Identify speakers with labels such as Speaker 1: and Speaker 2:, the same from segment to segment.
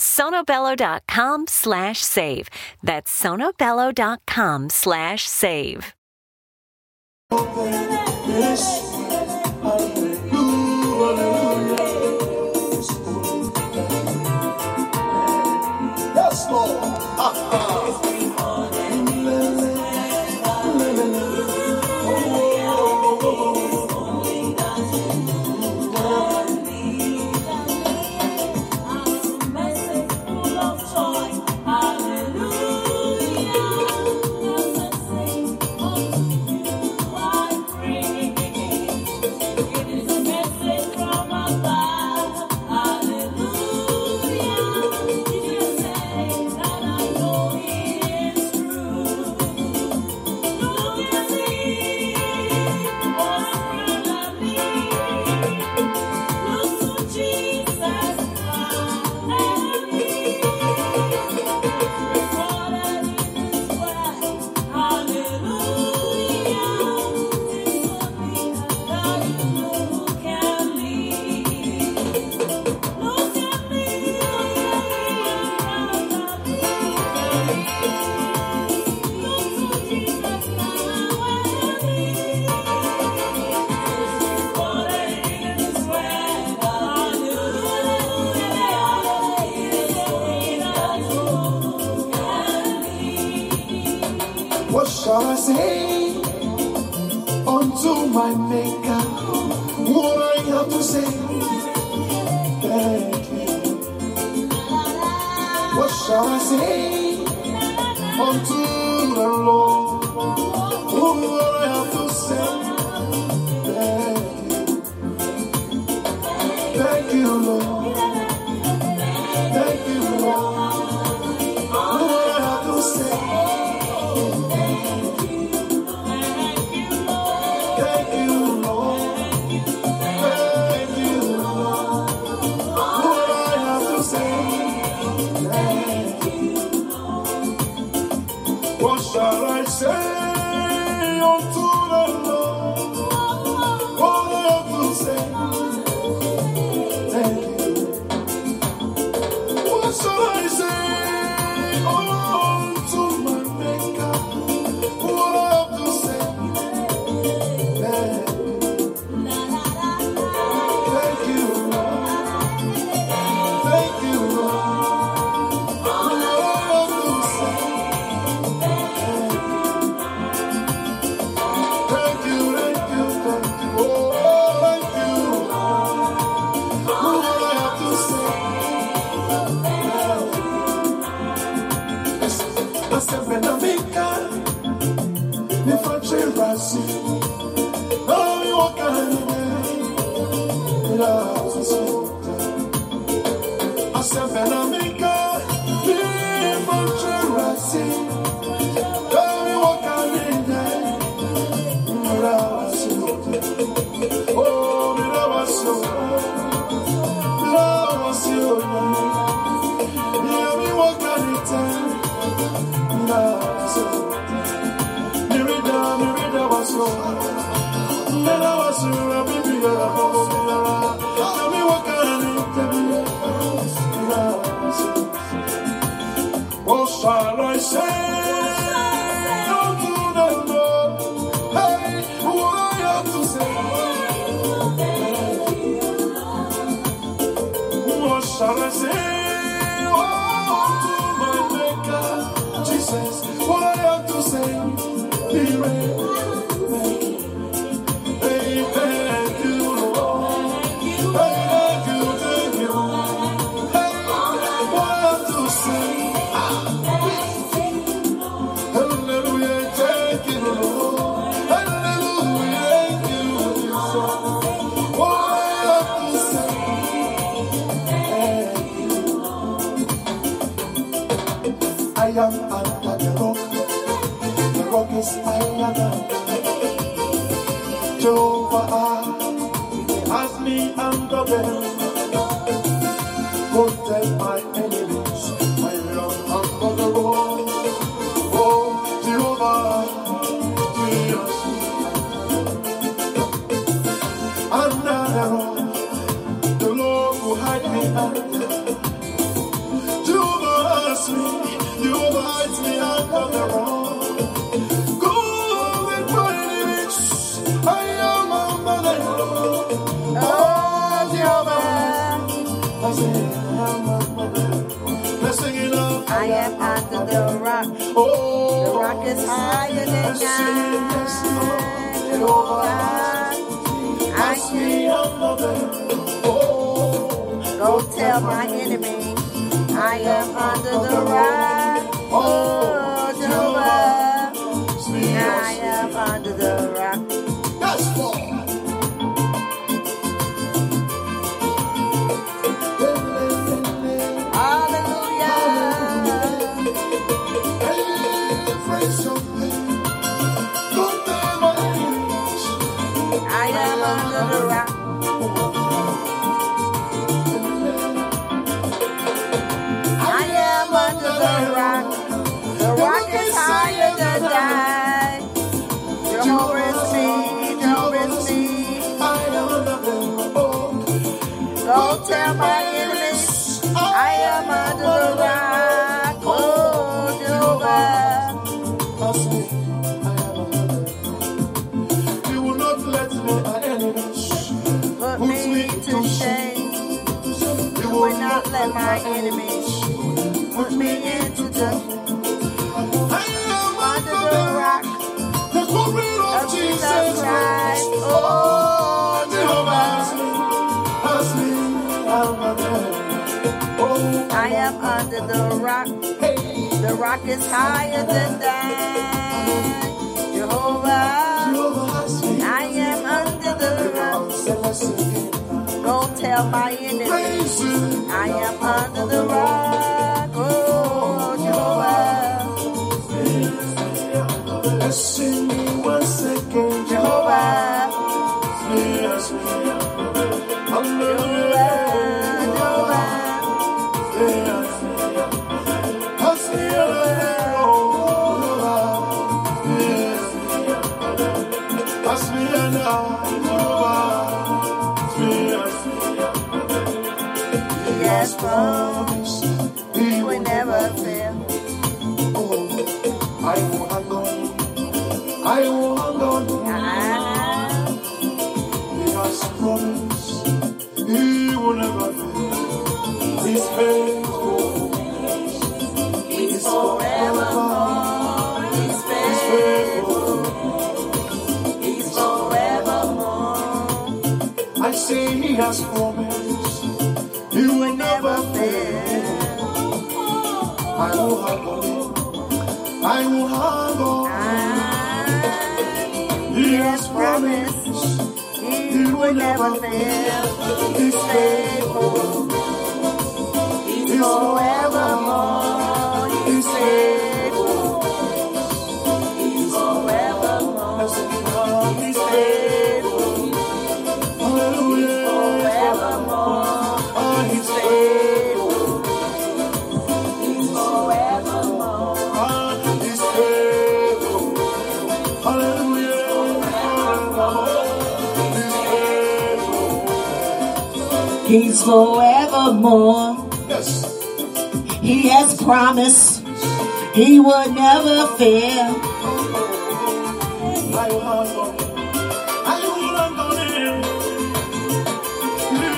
Speaker 1: sonobello.com slash save. That's sonobello.com slash save.
Speaker 2: Yes. shall I say unto the Lord? What I have to say? Thank you, Lord.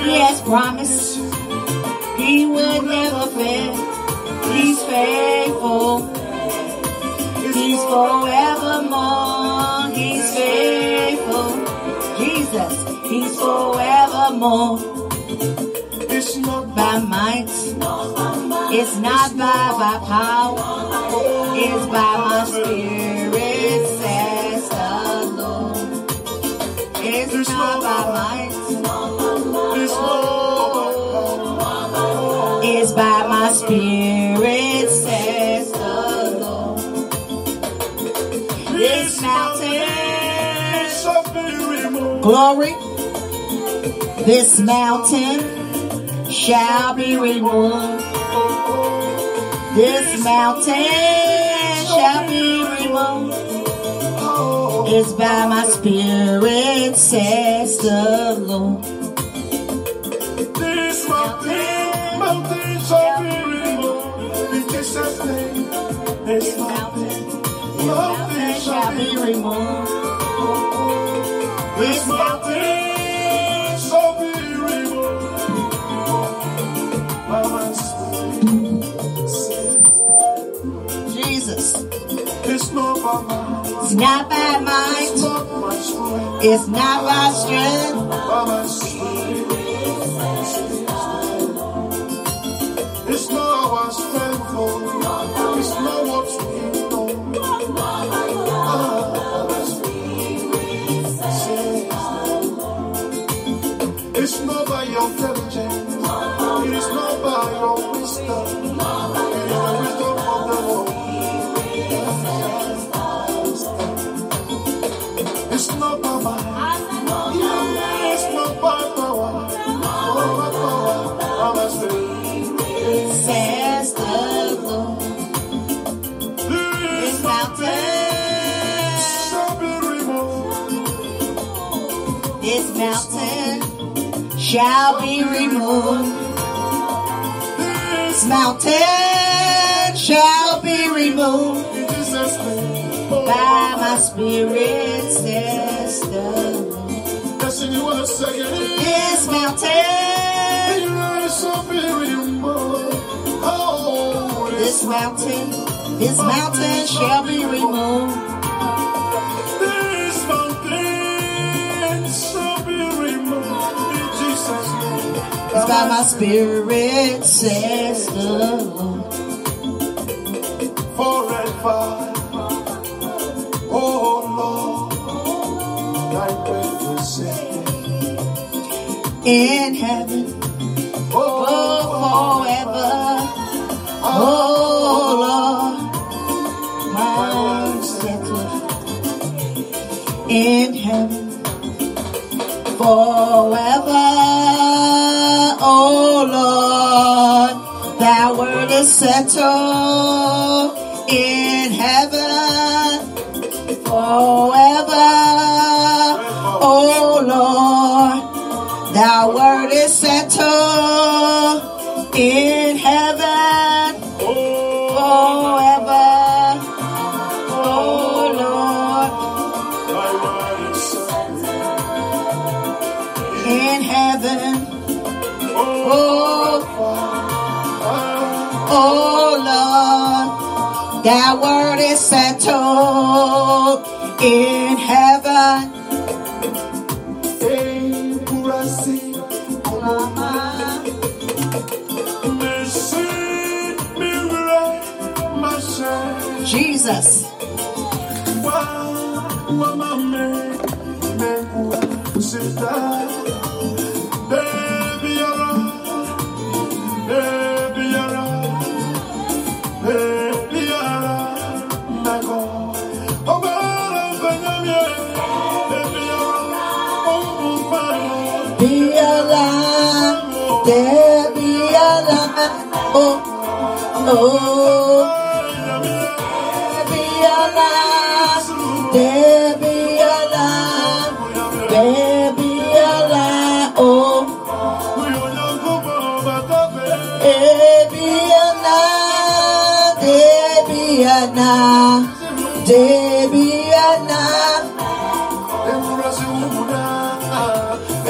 Speaker 2: He has promised He would never fail. He's faithful.
Speaker 3: He's forevermore. He's faithful.
Speaker 4: Jesus, He's forevermore.
Speaker 2: It's not
Speaker 4: by might. It's not by, by power. It's by my spirit. my spirit says the Lord. This mountain shall be removed.
Speaker 2: Glory. This mountain shall be removed. This mountain shall be removed. It's by my spirit, says the Lord.
Speaker 4: This mountain, mountain shall be removed. This mountain shall be removed. My
Speaker 2: Jesus.
Speaker 4: It's not by my
Speaker 2: It's not by
Speaker 4: it's not
Speaker 2: by strength.
Speaker 4: Shall be removed.
Speaker 2: This mountain shall be removed
Speaker 4: in Jesus' name.
Speaker 2: By my spirit, says the Lord.
Speaker 4: Listen, you wanna say it?
Speaker 2: This mountain,
Speaker 4: This shall be removed. Oh,
Speaker 2: this mountain, this mountain shall be removed. By my spirit, says the Lord.
Speaker 4: Forever. Oh Lord, thy way is.
Speaker 2: In heaven, thy thy word is settled in heaven.
Speaker 4: hey, Kurasi, Messi, Mire, Masha,
Speaker 2: Jesus, there be alive. Oh, oh, there be alive, there be alive, there be alive. Oh, there be alive, there be alive, there be alive.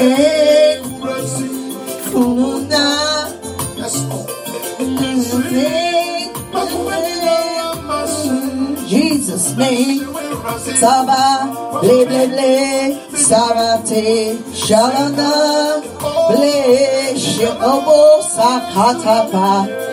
Speaker 2: Eh, Name. Saba, ble ble ble, sarate, shalana, ble, sheobo, sakatapa.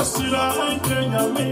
Speaker 2: Asira enke nyami,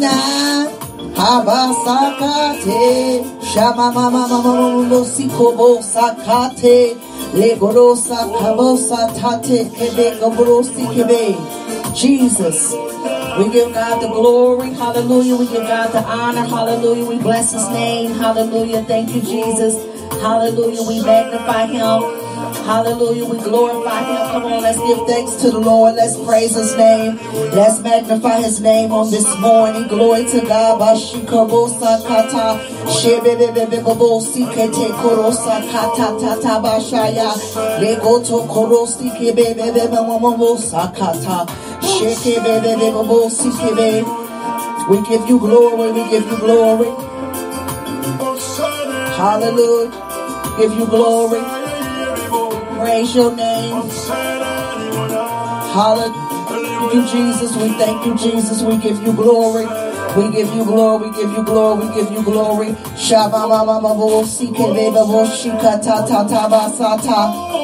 Speaker 4: Na habasakate shama mama mama mama sikobo sakate legorosa kabosa tate kebe gobrosi kebe Jesus we give God the glory hallelujah we give God the honor hallelujah we bless his name hallelujah thank you Jesus hallelujah we magnify him Hallelujah. We glorify him. Come on, let's give thanks to the Lord. Let's praise his name. Let's magnify his name on this morning. Glory to God. We give you glory. We give you glory. Hallelujah. Give you glory. Praise your name. Hallelujah, Jesus. We thank you, Jesus. We give you glory. We give you glory. We give you glory. We give you glory. Shabba mama mama si kebe babo shika ta ta ta ba sa ta.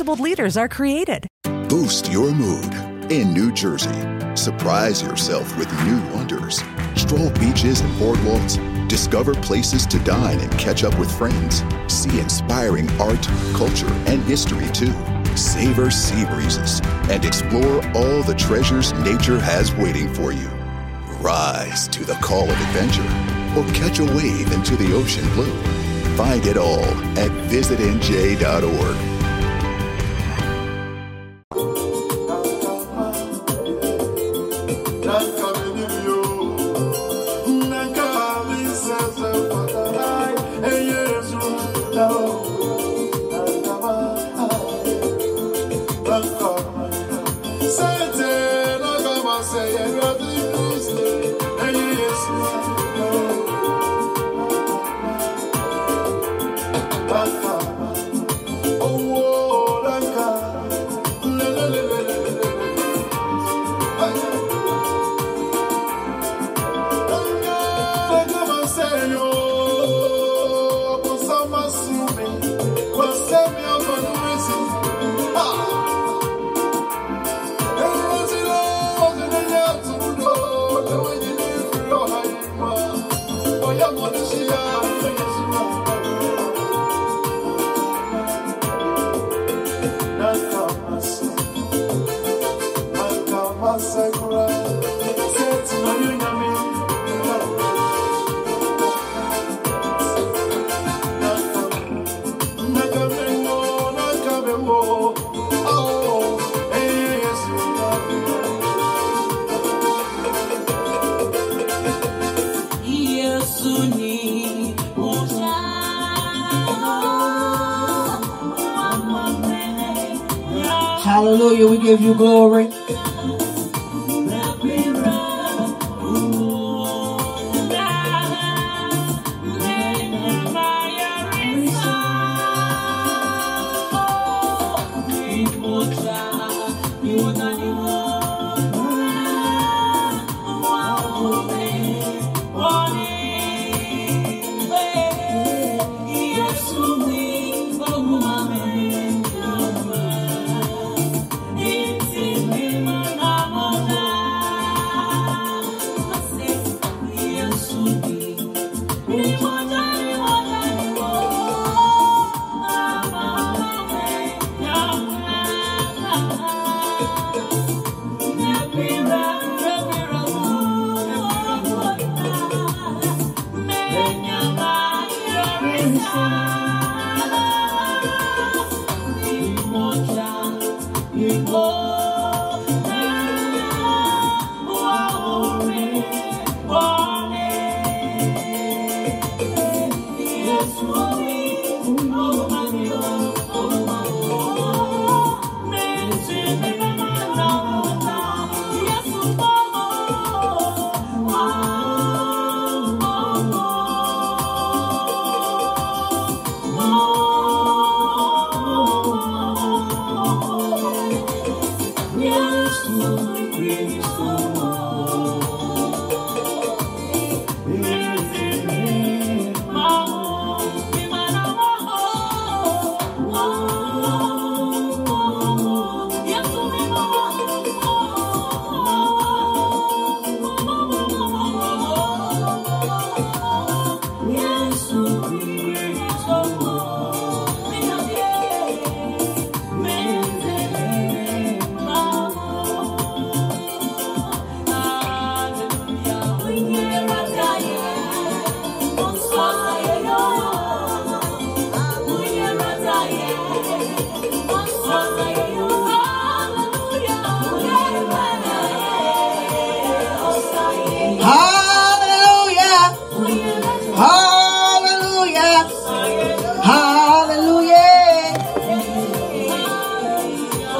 Speaker 5: principled leaders are created.
Speaker 6: Boost your mood in New Jersey. Surprise yourself with new wonders. Stroll beaches and boardwalks. Discover places to dine and catch up with friends. See inspiring art, culture, and history too.
Speaker 2: savor sea breezes, and explore all the treasures nature has waiting for you. Rise to the call of adventure or catch a wave into the ocean blue. Find it all at visitnj.org.
Speaker 1: Hallelujah. We give you glory. Hallelujah. Hallelujah. Hallelujah.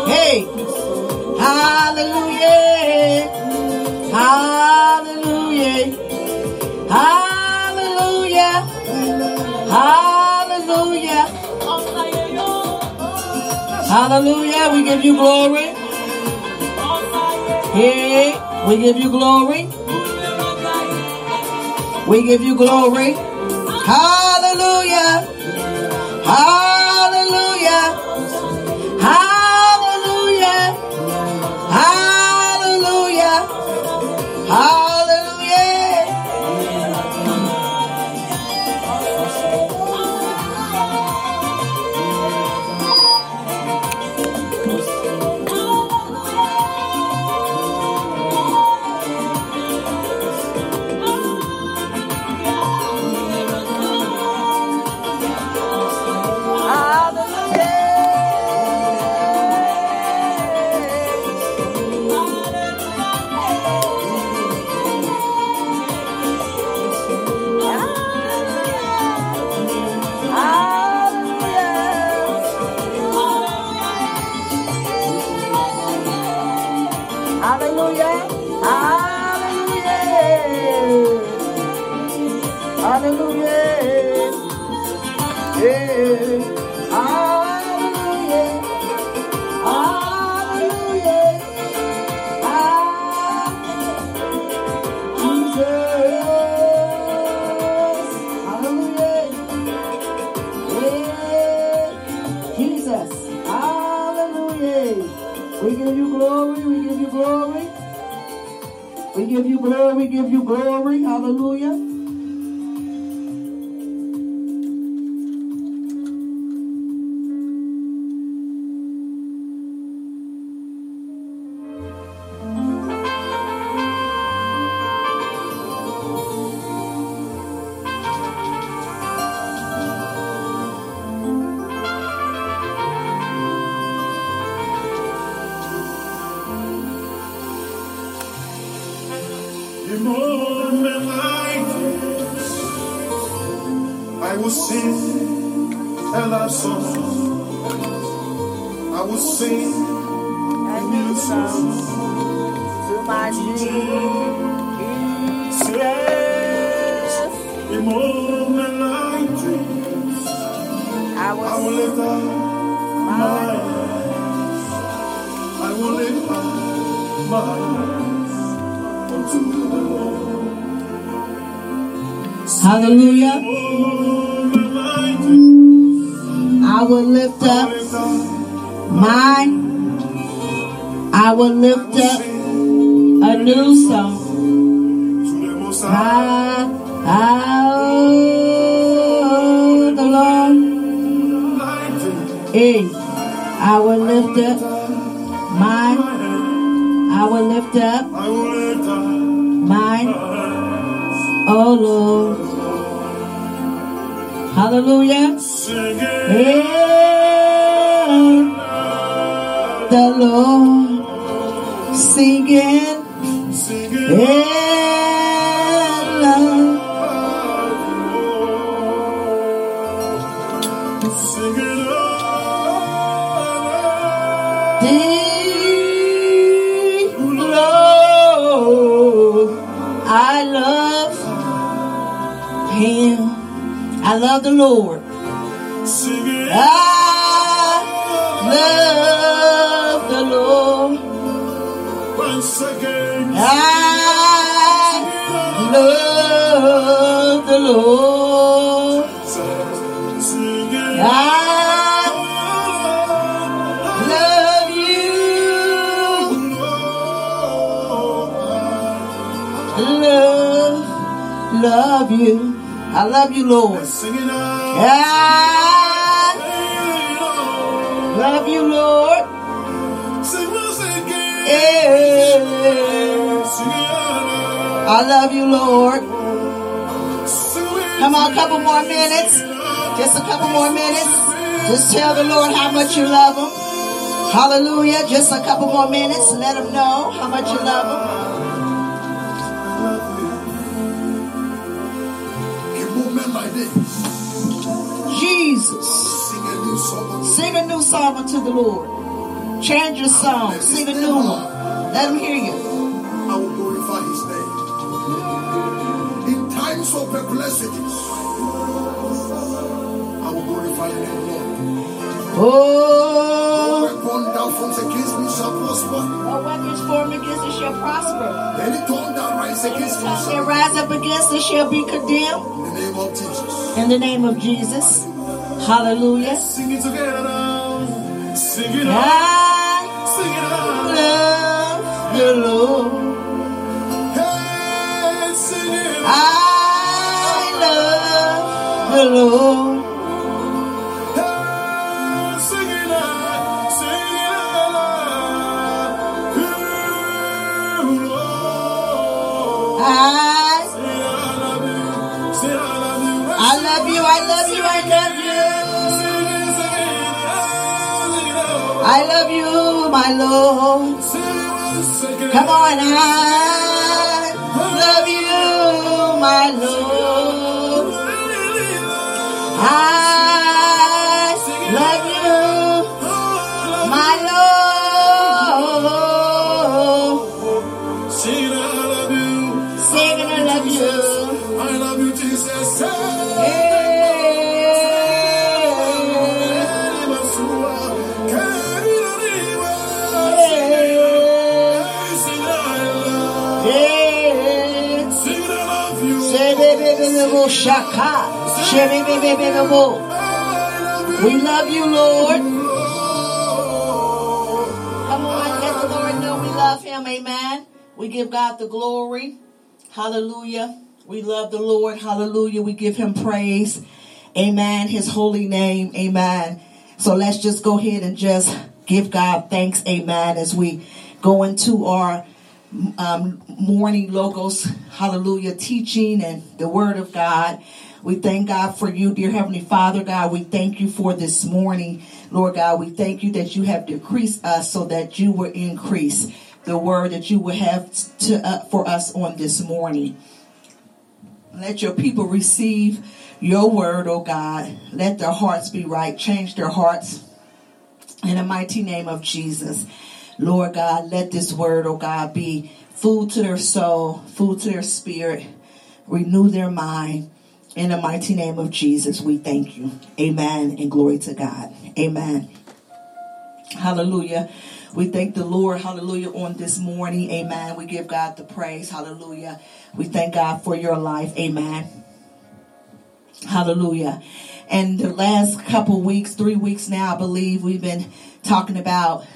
Speaker 1: Hey. Hallelujah. Hallelujah. Hallelujah. Hallelujah. Hallelujah. We give you glory. Hey, we give you glory. We give you glory. Hallelujah. Hallelujah. Hallelujah.
Speaker 4: Just a couple more minutes. Let them know how much you love
Speaker 2: them.
Speaker 4: Jesus.
Speaker 2: Sing a new song,
Speaker 4: Sing a new unto the Lord. Change your song. Sing a new one. Let him hear you.
Speaker 2: I will glorify his name. In times of perplexities, I will glorify the name of Lord.
Speaker 4: Oh
Speaker 2: against me shall prosper.
Speaker 4: No weapons formed against us shall prosper.
Speaker 2: Any tongue that rises against me shall
Speaker 4: rise up against us shall be condemned.
Speaker 2: In the name of Jesus.
Speaker 4: In the name of Jesus. Hallelujah.
Speaker 2: Sing it together. Sing it out. Sing it out.
Speaker 4: Love the Lord. I love the Lord. my Lord. Come on, I love you, my Lord. I Shaka. We love you, Lord. Come on, let the Lord know we love him. Amen. We give God the glory. Hallelujah. We love the Lord. Hallelujah. We give him praise. Amen. His holy name. Amen. So let's just go ahead and just give God thanks. Amen. As we go into our um, morning logos, hallelujah, teaching and the word of God. We thank God for you, dear Heavenly Father, God. We thank you for this morning, Lord God. We thank you that you have decreased us so that you will increase the word that you will have to, uh, for us on this morning. Let your people receive your word, oh God. Let their hearts be right. Change their hearts in the mighty name of Jesus. Lord God, let this word, oh God, be food to their soul, food to their spirit, renew their mind. In the mighty name of Jesus, we thank you. Amen and glory to God. Amen. Hallelujah. We thank the Lord, hallelujah, on this morning. Amen. We give God the praise. Hallelujah. We thank God for your life. Amen. Hallelujah. And the last couple weeks, three weeks now, I believe we've been talking about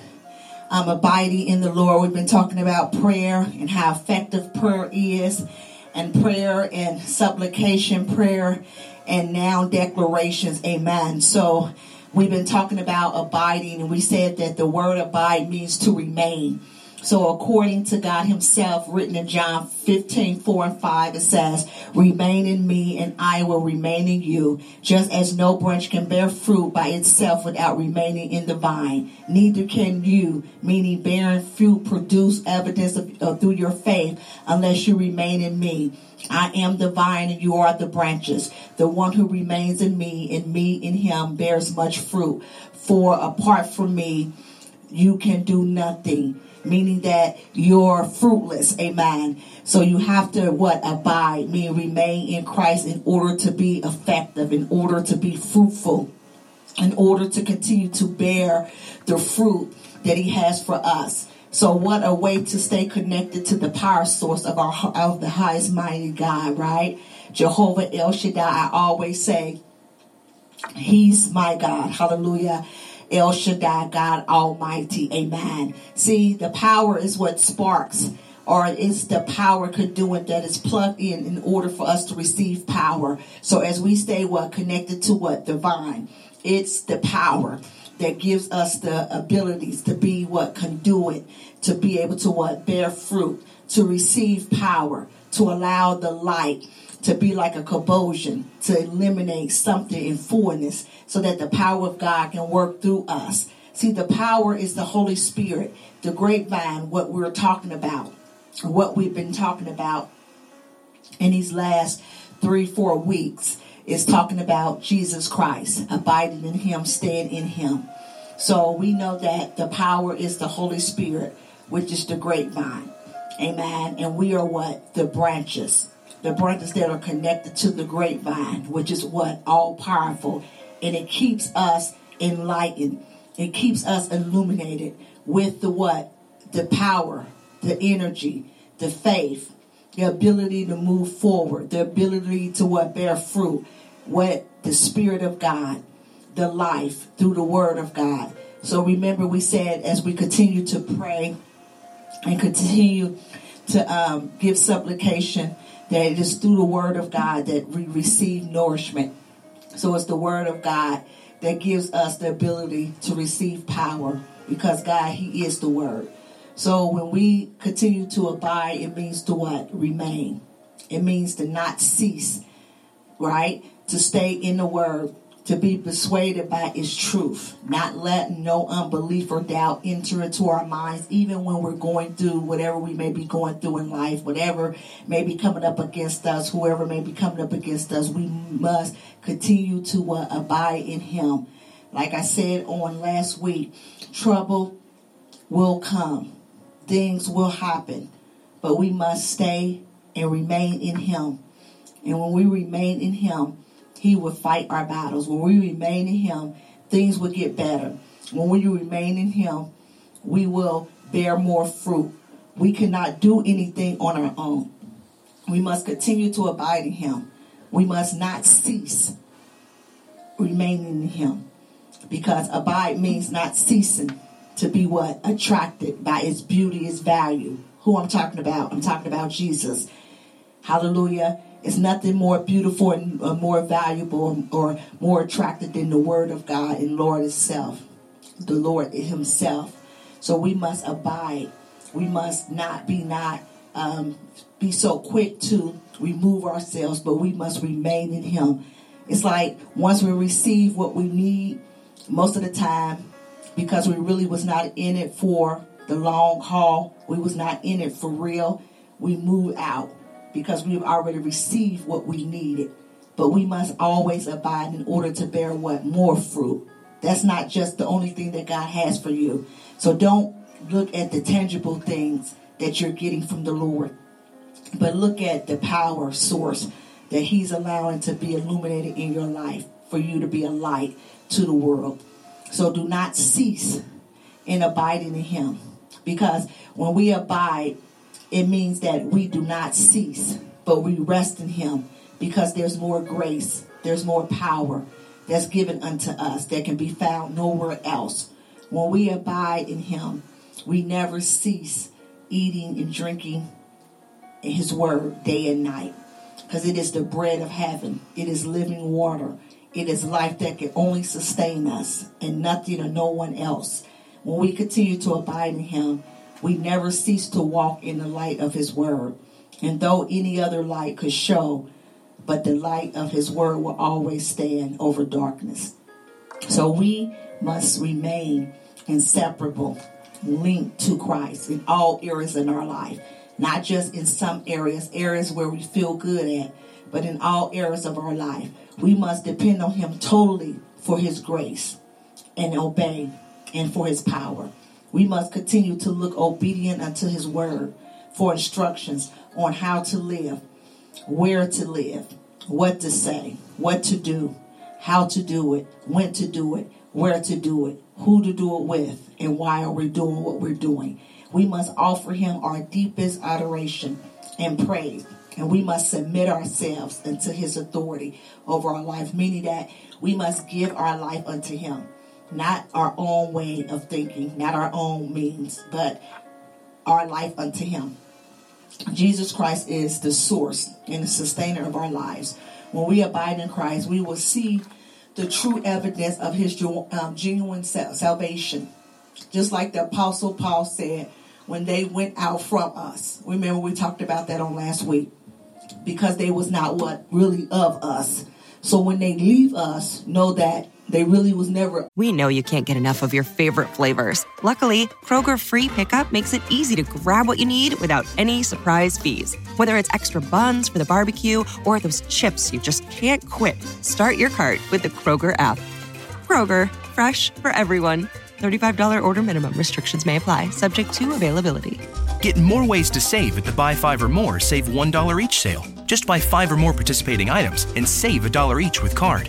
Speaker 4: um, abiding in the Lord. We've been talking about prayer and how effective prayer is, and prayer and supplication, prayer and now declarations. Amen. So we've been talking about abiding, and we said that the word abide means to remain. So according to God himself, written in John 15, 4 and 5, it says, Remain in me and I will remain in you, just as no branch can bear fruit by itself without remaining in the vine. Neither can you, meaning bearing fruit, produce evidence of, of, through your faith unless you remain in me. I am the vine and you are the branches. The one who remains in me and me in him bears much fruit. For apart from me, you can do nothing meaning that you're fruitless. Amen. So you have to what abide, mean remain in Christ in order to be effective, in order to be fruitful, in order to continue to bear the fruit that He has for us. So what a way to stay connected to the power source of our of the highest mighty God, right? Jehovah El Shaddai. I always say, He's my God. Hallelujah. El Shaddai, God Almighty. Amen. See, the power is what sparks or it's the power conduit that is plugged in in order for us to receive power. So as we stay what connected to what divine, it's the power that gives us the abilities to be what conduit, to be able to what bear fruit, to receive power, to allow the light to be like a convulsion, to eliminate something in fullness so that the power of God can work through us. See, the power is the Holy Spirit, the grapevine, what we're talking about, what we've been talking about in these last three, four weeks is talking about Jesus Christ, abiding in Him, staying in Him. So we know that the power is the Holy Spirit, which is the grapevine. Amen. And we are what? The branches. The branches that are connected to the grapevine, which is what? All powerful and it keeps us enlightened. It keeps us illuminated with the what? The power, the energy, the faith, the ability to move forward, the ability to what bear fruit, what the Spirit of God, the life through the Word of God. So remember, we said as we continue to pray and continue to um, give supplication, that it is through the Word of God that we receive nourishment. So it's the word of God that gives us the ability to receive power because God, He is the word. So when we continue to abide, it means to what? Remain. It means to not cease, right? To stay in the word to be persuaded by its truth, not letting no unbelief or doubt enter into our minds, even when we're going through whatever we may be going through in life, whatever may be coming up against us, whoever may be coming up against us, we must continue to uh, abide in Him. Like I said on last week, trouble will come, things will happen, but we must stay and remain in Him. And when we remain in Him, he will fight our battles. When we remain in Him, things will get better. When we remain in Him, we will bear more fruit. We cannot do anything on our own. We must continue to abide in Him. we must not cease remaining in him. Because abide means not ceasing to be what? Attracted by its beauty, its value. Who I'm talking about? I'm talking about Jesus. Hallelujah. It's nothing more beautiful and uh, more valuable or more attractive than the Word of God and Lord Himself, the Lord Himself. So we must abide. We must not be not um, be so quick to remove ourselves, but we must remain in Him. It's like once we receive what we need, most of the time, because we really was not in it for the long haul, we was not in it for real, we move out because we've already received what we needed. But we must always abide in order to bear what? More fruit. That's not just the only thing that God has for you. So don't look at the tangible things that you're getting from the Lord, but look at the power source that He's allowing to be illuminated in your life for you to be a light to the world. So do not cease in abiding in Him. Because when we abide, it means that we do not cease, but we rest in Him because there's more grace, there's more power that's given unto us that can be found nowhere else. When we abide in Him, we never cease eating and drinking His Word day and night because it is the bread of heaven, it is living water. It is life that can only sustain us and nothing or no one else. When we continue to abide in Him, we never cease to walk in the light of His Word. And though any other light could show, but the light of His Word will always stand over darkness. So we must remain inseparable, linked to Christ in all areas in our life, not just in some areas, areas where we feel good at, but in all areas of our life. We must depend on Him totally for His grace and obey and for His power. We must continue to look obedient unto His word for instructions on how to live, where to live, what to say, what to do, how to do it, when to do it, where to do it, who to do it with, and why are we doing what we're doing. We must offer Him our deepest adoration and praise. And we must submit ourselves unto his authority over our life, meaning that we must give our life unto him. Not our own way of thinking, not our own means, but our life unto him. Jesus Christ is the source and the sustainer of our lives. When we abide in Christ, we will see the true evidence of his um, genuine salvation. Just like the Apostle Paul said when they went out from us. Remember, we talked about that on last week because they was not what really of us. So when they leave us, know that they really was never.
Speaker 7: We know you can't get enough of your favorite flavors. Luckily, Kroger Free Pickup makes it easy to grab what you need without any surprise fees. Whether it's extra buns for the barbecue or those chips you just can't quit, start your cart with the Kroger app. Kroger, fresh for everyone. $35 order minimum. Restrictions may apply, subject to availability.
Speaker 8: Get more ways to save at the Buy Five or More Save $1 each sale. Just buy five or more participating items and save a dollar each with card.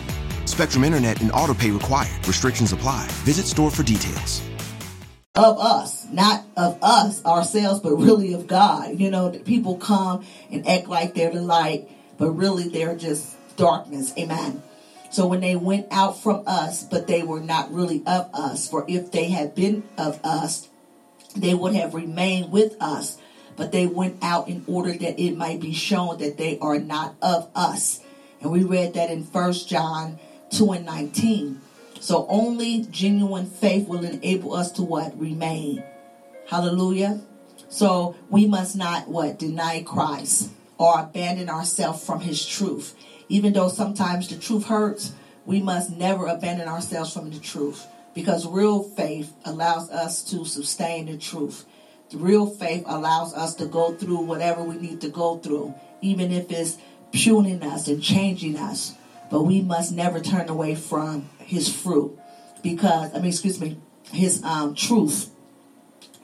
Speaker 9: Spectrum Internet and autopay required. Restrictions apply. Visit store for details.
Speaker 4: Of us, not of us ourselves, but really of God. You know, people come and act like they're the light, but really they're just darkness. Amen. So when they went out from us, but they were not really of us, for if they had been of us, they would have remained with us but they went out in order that it might be shown that they are not of us. And we read that in First John 2 and 19. So only genuine faith will enable us to what? Remain. Hallelujah. So we must not what? Deny Christ or abandon ourselves from his truth. Even though sometimes the truth hurts, we must never abandon ourselves from the truth because real faith allows us to sustain the truth. Real faith allows us to go through whatever we need to go through, even if it's puning us and changing us. But we must never turn away from his fruit because I mean excuse me his um, truth.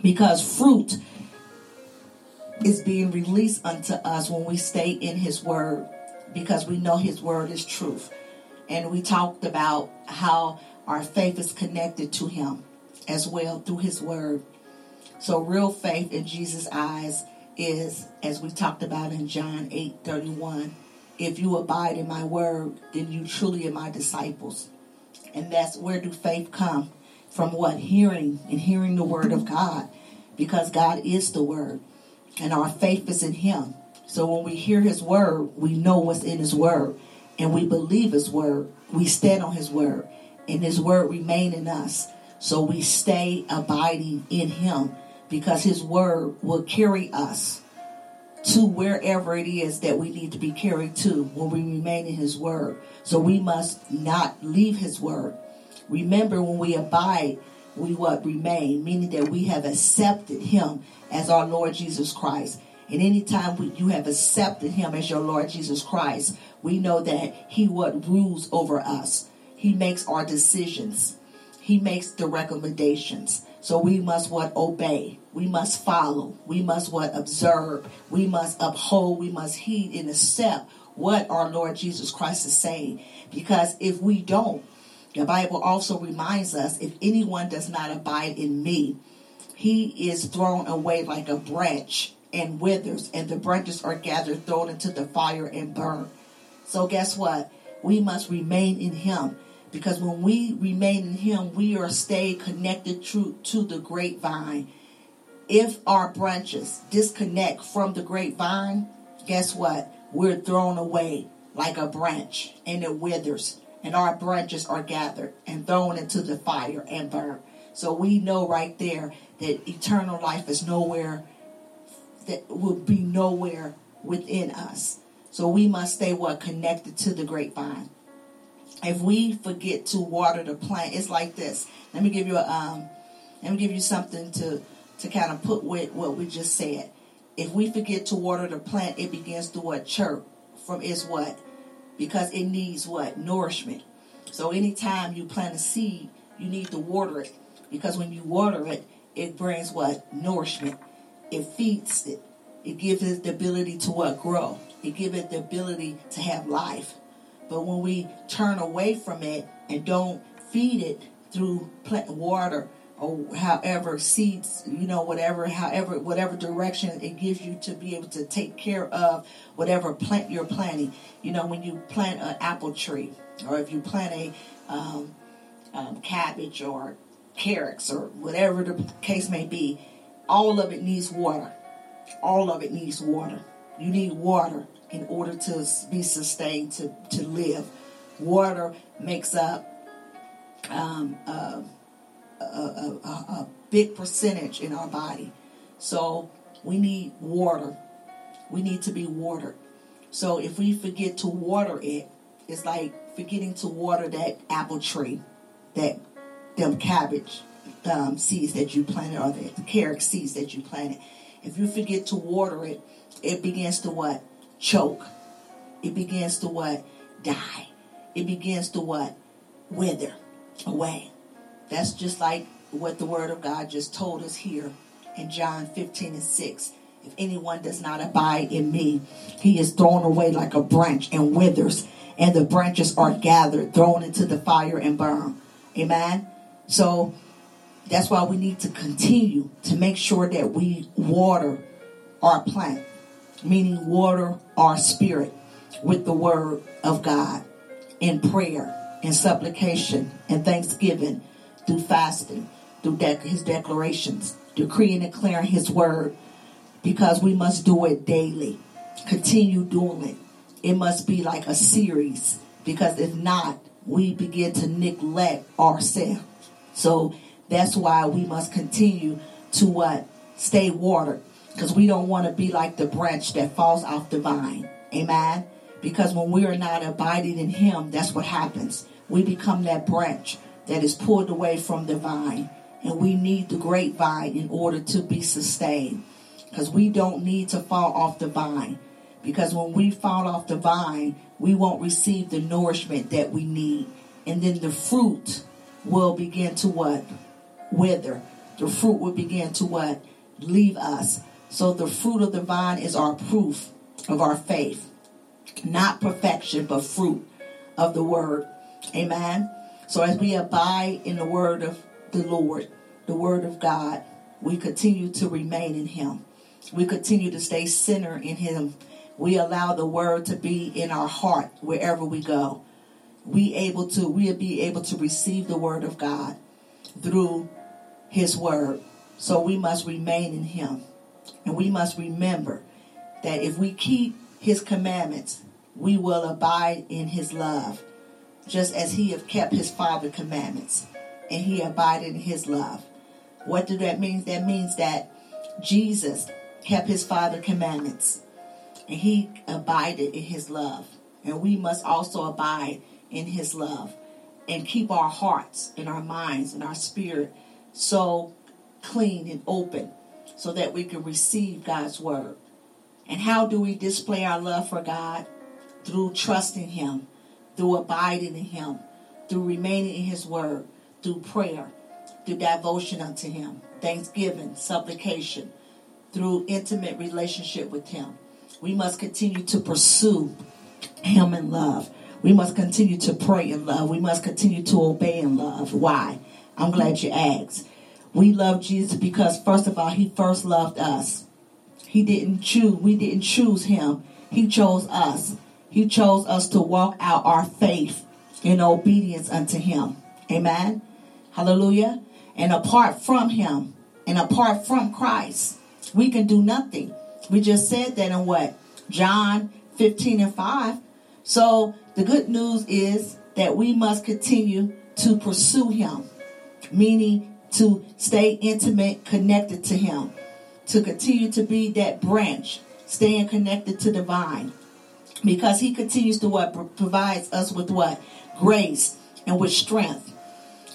Speaker 4: Because fruit is being released unto us when we stay in his word because we know his word is truth. And we talked about how our faith is connected to him as well through his word. So real faith in jesus eyes is as we talked about in john 8 31 if you abide in my word then you truly are my disciples. And that's where do faith come? From what? Hearing and hearing the word of god. Because god is the word and our faith is in him. So when we hear his word we know what's in his word. And we believe his word. We stand on his word. And his word remain in us. So we stay abiding in him. Because his word will carry us to wherever it is that we need to be carried to when we remain in his word. So we must not leave his word. Remember when we abide we what? Remain meaning that we have accepted him as our lord jesus christ. And anytime we, you have accepted him as your lord jesus christ we know that he what? Rules over us. He makes our decisions. He makes the recommendations. So we must what? Obey we must follow. We must what? Observe. We must uphold. We must heed and accept what our lord jesus christ is saying. Because if we don't the bible also reminds us if anyone does not abide in me he is thrown away like a branch and withers and the branches are gathered thrown into the fire and burned so guess what? We must remain in him. Because when we remain in him we are stay connected to, to the grapevine if our branches disconnect from the grapevine guess what? We're thrown away like a branch and it withers and our branches are gathered and thrown into the fire and burned so we know right there that eternal life is nowhere that will be nowhere within us. So we must stay what? Connected to the grapevine. If we forget to water the plant, it's like this. Let me give you a um, let me give you something to to kind of put with what we just said. If we forget to water the plant, it begins to what chirp from its what because it needs what nourishment. So anytime you plant a seed, you need to water it because when you water it, it brings what nourishment. It feeds it. It gives it the ability to what grow. It gives it the ability to have life. But when we turn away from it and don't feed it through plant water or however seeds, you know, whatever, however, whatever direction it gives you to be able to take care of whatever plant you're planting. You know, when you plant an apple tree or if you plant a um, um, cabbage or carrots or whatever the case may be, all of it needs water. All of it needs water. You need water in order to be sustained, to, to live. Water makes up um, a, a, a, big percentage in our body. So we need water. We need to be watered. So if we forget to water it, it's like forgetting to water that apple tree, that them cabbage um, seeds that you planted or the carrot seeds that you planted. If you forget to water it, it begins to what? choke. It begins to what? Die. It begins to what? Wither away. That's just like what the Word of God just told us here in John 15 and 6. If anyone does not abide in me, he is thrown away like a branch and withers, and the branches are gathered, thrown into the fire and burned. Amen. So that's why we need to continue to make sure that we water our plant meaning water our spirit with the word of God in prayer in supplication and thanksgiving through fasting, through his declarations, decreeing and declaring his word because we must do it daily. Continue doing it. It must be like a series because if not, we begin to neglect ourselves. So that's why we must continue to what? Stay watered because we don't want to be like the branch that falls off the vine. Amen. Because when we are not abiding in Him, that's what happens. We become that branch that is pulled away from the vine. And we need the grapevine in order to be sustained. Because we don't need to fall off the vine. Because when we fall off the vine, we won't receive the nourishment that we need. And then the fruit will begin to what? Wither. The fruit will begin to what? Leave us. So the fruit of the vine is our proof of our faith. Not perfection, but fruit of the word. Amen. So as we abide in the word of the Lord, the word of God, we continue to remain in him. We continue to stay centered in him. We allow the word to be in our heart wherever we go. We able to we'll be able to receive the word of God through his word. So we must remain in him. And we must remember that if we keep his commandments, we will abide in his love, just as he have kept his father commandments and he abided in his love. What do that mean? That means that Jesus kept his father commandments and he abided in his love. And we must also abide in his love and keep our hearts and our minds and our spirit so clean and open so that we can receive God's word. And how do we display our love for God? Through trusting him, through abiding in him, through remaining in his word, through prayer, through devotion unto him, thanksgiving, supplication, through intimate relationship with him. We must continue to pursue him in love. We must continue to pray in love. We must continue to obey in love. Why? I'm glad you asked. We love Jesus because first of all, he first loved us. He didn't choose, we didn't choose him. He chose us. He chose us to walk out our faith in obedience unto him. Amen. Hallelujah. And apart from him and apart from Christ, we can do nothing. We just said that in what? John 15 and 5. So the good news is that we must continue to pursue him, meaning to stay intimate, connected to him, to continue to be that branch, staying connected to the vine. Because he continues to what provides us with what? Grace and with strength.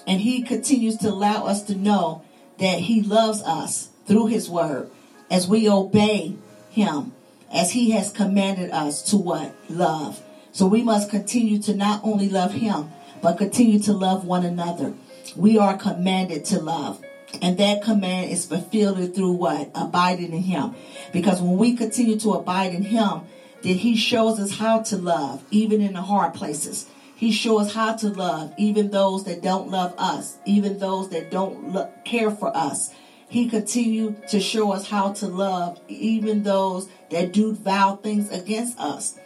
Speaker 4: And he continues to allow us to know that he loves us through his word as we obey him as he has commanded us to what? Love. So we must continue to not only love him, but continue to love one another. We are commanded to love. And that command is fulfilled through what? Abiding in him. Because when we continue to abide in him, then he shows us how to love, even in the hard places. He shows us how to love even those that don't love us, even those that don't look, care for us. He continued to show us how to love even those that do vile things against us,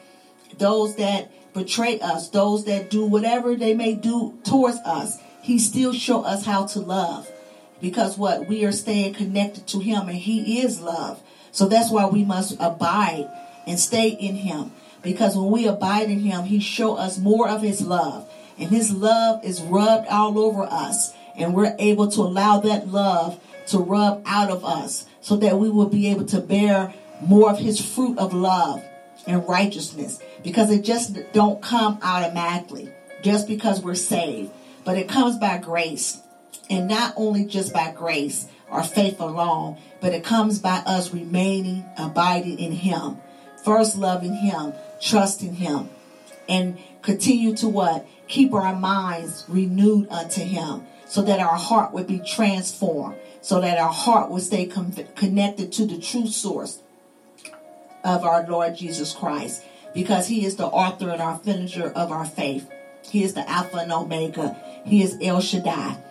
Speaker 4: those that betray us, those that do whatever they may do towards us. He still show us how to love because what we are staying connected to him and he is love. So that's why we must abide and stay in him. Because when we abide in him, he show us more of his love. And his love is rubbed all over us. And we're able to allow that love to rub out of us so that we will be able to bear more of his fruit of love and righteousness. Because it just don't come automatically just because we're saved. But it comes by grace. And not only just by grace or faith alone, but it comes by us remaining, abiding in him. First loving him, trusting him and continue to what? Keep our minds renewed unto him so that our heart would be transformed, so that our heart would stay connected to the true source of our Lord Jesus Christ because he is the author and our finisher of our faith. He is the Alpha and Omega. He is El Shaddai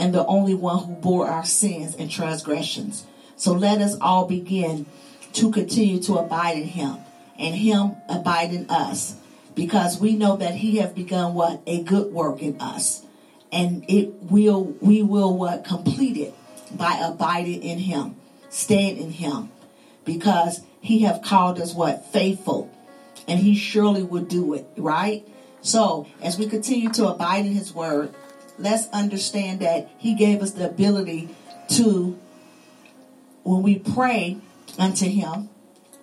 Speaker 4: and the only one who bore our sins and transgressions. So let us all begin to continue to abide in him and him abide in us because we know that he have begun what? A good work in us. And it will we will what? Complete it by abiding in him staying in him because he have called us what? Faithful. And he surely will do it right? So as we continue to abide in his word let's understand that he gave us the ability to when we pray unto him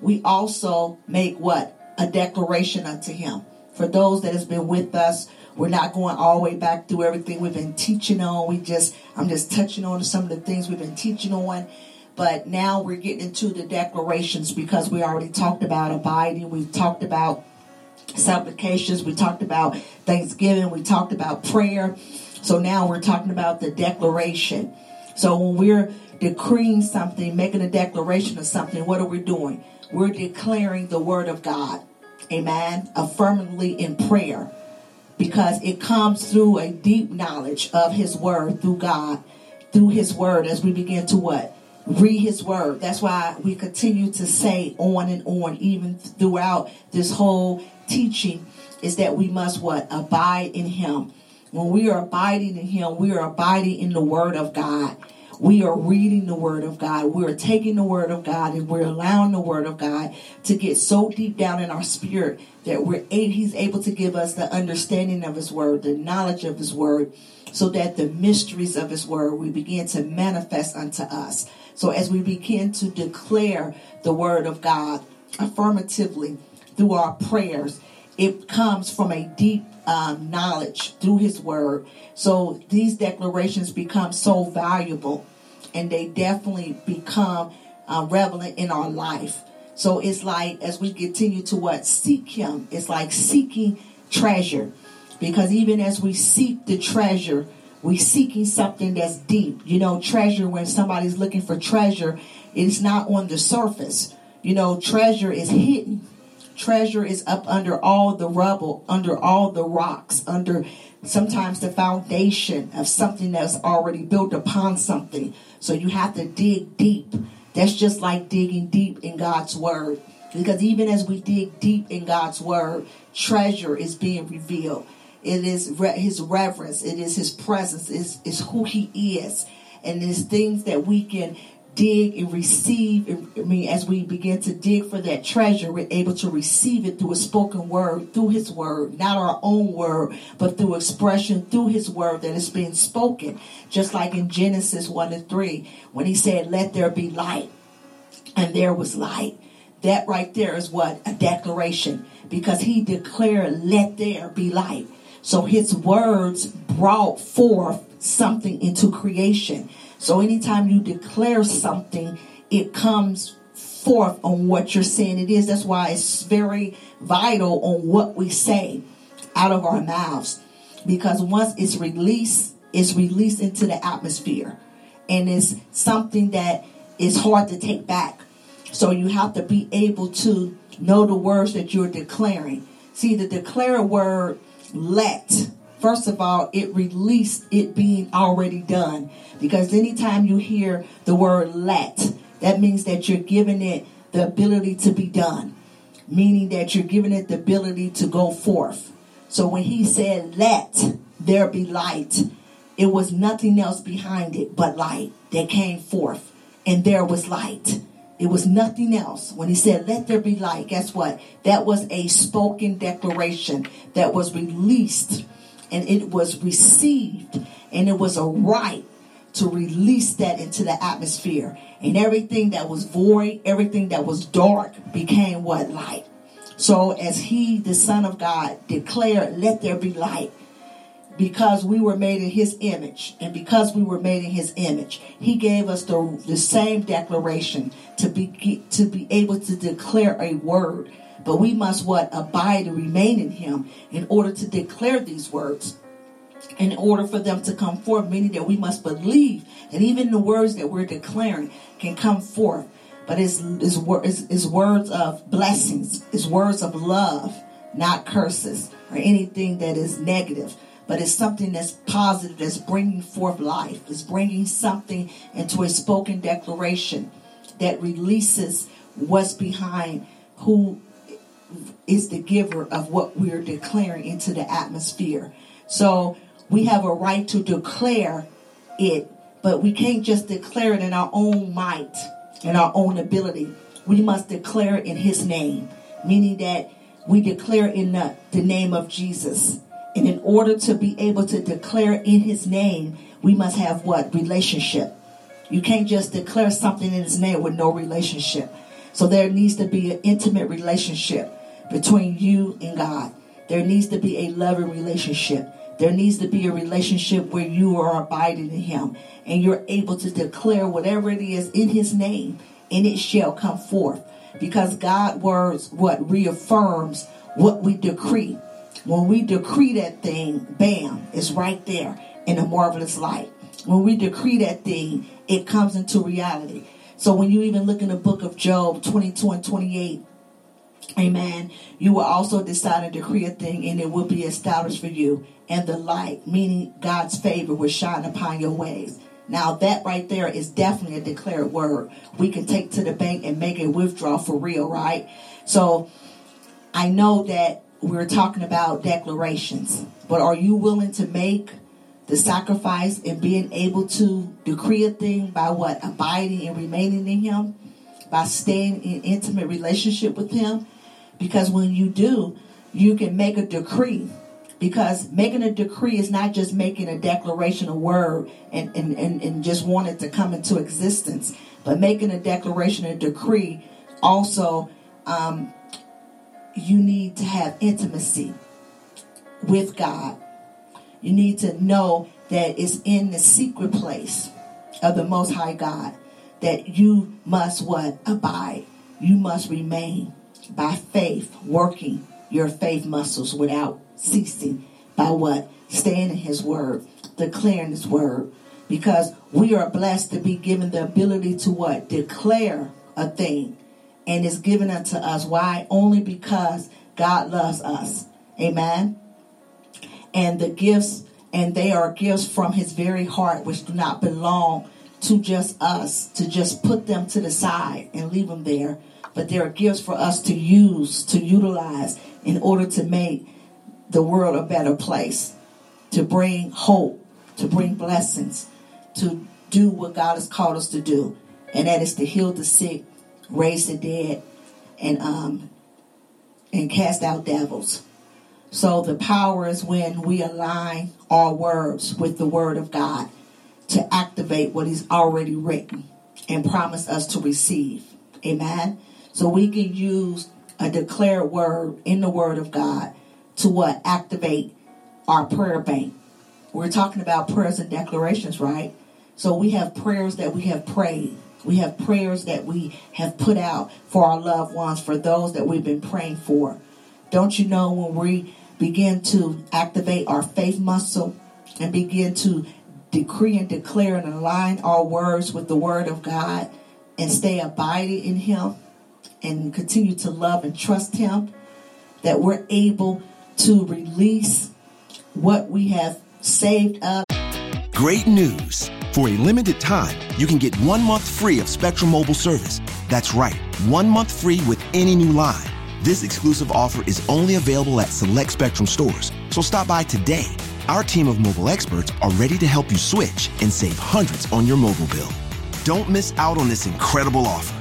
Speaker 4: we also make what? A declaration unto him. For those that has been with us, we're not going all the way back through everything we've been teaching on. We just, I'm just touching on some of the things we've been teaching on. But now we're getting into the declarations because we already talked about abiding. We've talked about supplications. We talked about thanksgiving. We talked about prayer. So now we're talking about the declaration. So when we're decreeing something, making a declaration of something, what are we doing? We're declaring the word of God. Amen. Affirmatively in prayer. Because it comes through a deep knowledge of his word through God, through his word as we begin to what? Read his word. That's why we continue to say on and on, even throughout this whole teaching, is that we must what? Abide in him. When we are abiding in him, we are abiding in the word of God we are reading the Word of God. We're taking the Word of God and we're allowing the Word of God to get so deep down in our spirit that we're He's able to give us the understanding of His Word, the knowledge of His Word, so that the mysteries of His Word we begin to manifest unto us. So as we begin to declare the Word of God affirmatively through our prayers, it comes from a deep um, knowledge through His Word. So these declarations become so valuable and they definitely become uh, relevant in our life. So it's like as we continue to what seek Him, it's like seeking treasure, because even as we seek the treasure, we seeking something that's deep. You know, treasure when somebody's looking for treasure, it's not on the surface. You know, treasure is hidden. Treasure is up under all the rubble, under all the rocks, under sometimes the foundation of something that's already built upon something. So you have to dig deep. That's just like digging deep in God's word. Because even as we dig deep in God's word, treasure is being revealed. It is re- his reverence. It is his presence. It's, it's who he is. And it's things that we can dig and receive. I mean, as we begin to dig for that treasure, we're able to receive it through a spoken word, through his word, not our own word, but through expression through his word that is being spoken. Just like in Genesis 1 and 3, when he said, Let there be light, and there was light. That right there is what? A declaration. Because he declared, Let there be light. So his words brought forth something into creation. So anytime you declare something, it comes forth on what you're saying it is. That's why it's very vital on what we say out of our mouths. Because once it's released, it's released into the atmosphere. And it's something that is hard to take back. So you have to be able to know the words that you're declaring. See, the declare word let First of all, it released it being already done. Because anytime you hear the word let, that means that you're giving it the ability to be done, meaning that you're giving it the ability to go forth. So when he said, Let there be light, it was nothing else behind it but light that came forth. And there was light. It was nothing else. When he said, Let there be light, guess what? That was a spoken declaration that was released and it was received and it was a right to release that into the atmosphere. And everything that was void, everything that was dark became what? Light. So as he, the Son of God, declared, let there be light. Because we were made in his image, and because we were made in his image, he gave us the, the same declaration to be to be able to declare a word but we must what? Abide and remain in him in order to declare these words. In order for them to come forth, meaning that we must believe that even the words that we're declaring can come forth. But it's, it's, it's, it's words of blessings, it's words of love, not curses or anything that is negative but it's something that's positive, that's bringing forth life, it's bringing something into a spoken declaration that releases what's behind who is the giver of what we're declaring into the atmosphere. So we have a right to declare it, but we can't just declare it in our own might and our own ability. We must declare it in His name, meaning that we declare in the, the name of Jesus. And in order to be able to declare in His name, we must have what? Relationship. You can't just declare something in His name with no relationship. So there needs to be an intimate relationship between you and God. There needs to be a loving relationship. There needs to be a relationship where you are abiding in Him and you're able to declare whatever it is in His name, and it shall come forth. Because God words what reaffirms what we decree. When we decree that thing, bam, it's right there in a marvelous light. When we decree that thing, it comes into reality. So when you even look in the book of Job 22 and 28, amen, you will also decide to decree a thing and it will be established for you. And the light, meaning God's favor, will shine upon your ways. Now that right there is definitely a declared word. We can take to the bank and make a withdrawal for real, right? So I know that we're talking about declarations, but are you willing to make the sacrifice and being able to decree a thing by what? Abiding and remaining in Him, by staying in intimate relationship with Him. Because when you do, you can make a decree. Because making a decree is not just making a declaration, a word, and, and, and, and just want it to come into existence, but making a declaration, a decree also, um, you need to have intimacy with God you need to know that it's in the secret place of the Most High God that you must what? Abide. You must remain by faith, working your faith muscles without ceasing. By what? Staying in His Word, declaring His Word. Because we are blessed to be given the ability to what? Declare a thing. And it's given unto us. Why? Only because God loves us. Amen and the gifts, and they are gifts from his very heart, which do not belong to just us, to just put them to the side and leave them there. But they are gifts for us to use, to utilize in order to make the world a better place, to bring hope, to bring blessings, to do what God has called us to do. And that is to heal the sick, raise the dead, and um, and cast out devils. So the power is when we align our words with the word of God to activate what he's already written and promised us to receive. Amen. So we can use a declared word in the word of God to what? Activate our prayer bank. We're talking about prayers and declarations, right? So we have prayers that we have prayed. We have prayers that we have put out for our loved ones, for those that we've been praying for. Don't you know when we begin to activate our faith muscle and begin to decree and declare and align our words with the word of God and stay abiding in him and continue to love and trust him that we're able to release what we have saved up.
Speaker 9: Great news. For a limited time, you can get one month free of Spectrum Mobile service. That's right, one month free with any new line. This exclusive offer is only available at select Spectrum stores, so stop by today. Our team of mobile experts are ready to help you switch and save hundreds on your mobile bill. Don't miss out on this incredible offer.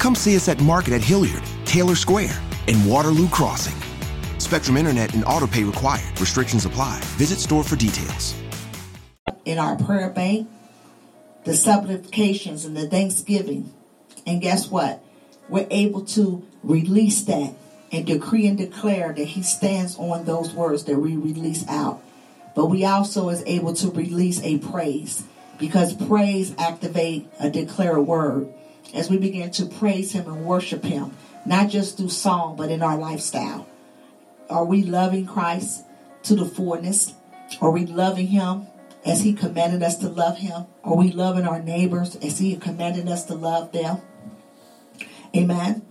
Speaker 9: Come see us at Market at Hilliard, Taylor Square, and Waterloo Crossing. Spectrum Internet and autopay required. Restrictions apply. Visit store for details.
Speaker 4: In our prayer bank, the supplications and the thanksgiving. And guess what? We're able to release that and decree and declare that he stands on those words that we release out. But we also is able to release a praise because praise activate a declare word as we begin to praise him and worship him, not just through song, but in our lifestyle. Are we loving Christ to the fullness? Are we loving him as he commanded us to love him? Are we loving our neighbors as he commanded us to love them? Amen.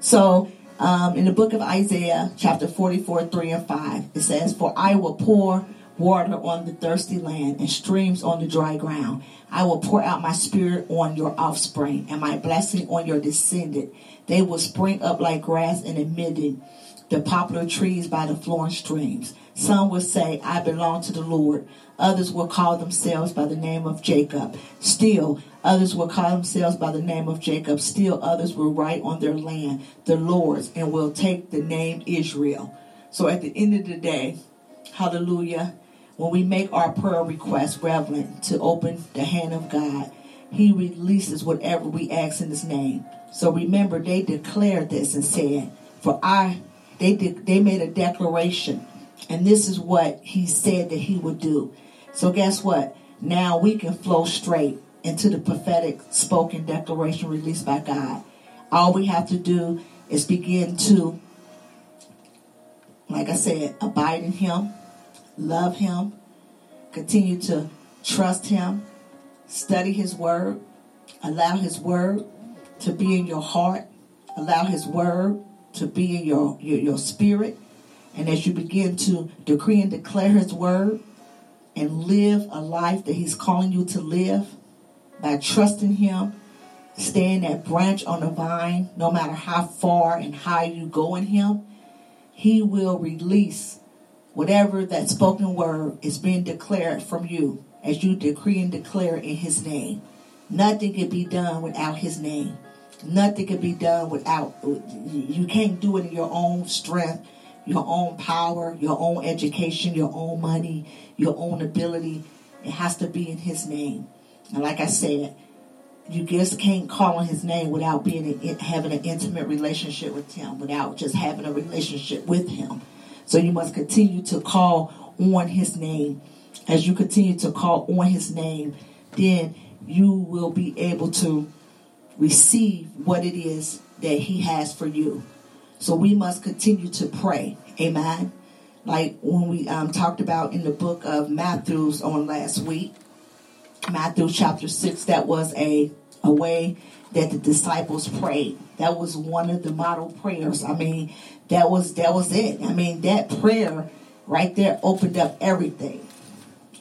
Speaker 4: So um, in the book of Isaiah, chapter 44, 3 and 5, it says, For I will pour water on the thirsty land and streams on the dry ground. I will pour out my spirit on your offspring and my blessing on your descendant. They will spring up like grass in the midden the poplar trees by the flowing streams. Some will say, I belong to the Lord. Others will call themselves by the name of Jacob. Still, others will call themselves by the name of Jacob. Still, others will write on their land the Lord's and will take the name Israel. So at the end of the day, hallelujah, when we make our prayer request reverent to open the hand of God, He releases whatever we ask in His name. So remember, they declared this and said, For I, they, de- they made a declaration, and this is what He said that He would do. So guess what? Now we can flow straight into the prophetic spoken declaration released by God. All we have to do is begin to, like I said, abide in Him, love Him, continue to trust Him, study His Word, allow His Word to be in your heart, allow His Word to be in your, your, your spirit. And as you begin to decree and declare His Word, and live a life that He's calling you to live by trusting Him, staying that branch on the vine, no matter how far and high you go in Him, He will release whatever that spoken word is being declared from you as you decree and declare in His name. Nothing can be done without His name. Nothing can be done without, you can't do it in your own strength your own power, your own education, your own money, your own ability. It has to be in His name. And like I said, you just can't call on His name without being having an intimate relationship with Him, without just having a relationship with Him. So you must continue to call on His name. As you continue to call on His name, then you will be able to receive what it is that He has for you. So we must continue to pray. Amen. Like when we um, talked about in the book of Matthew's on last week, Matthew chapter 6, that was a, a way that the disciples prayed. That was one of the model prayers. I mean, that was that was it. I mean, that prayer right there opened up everything.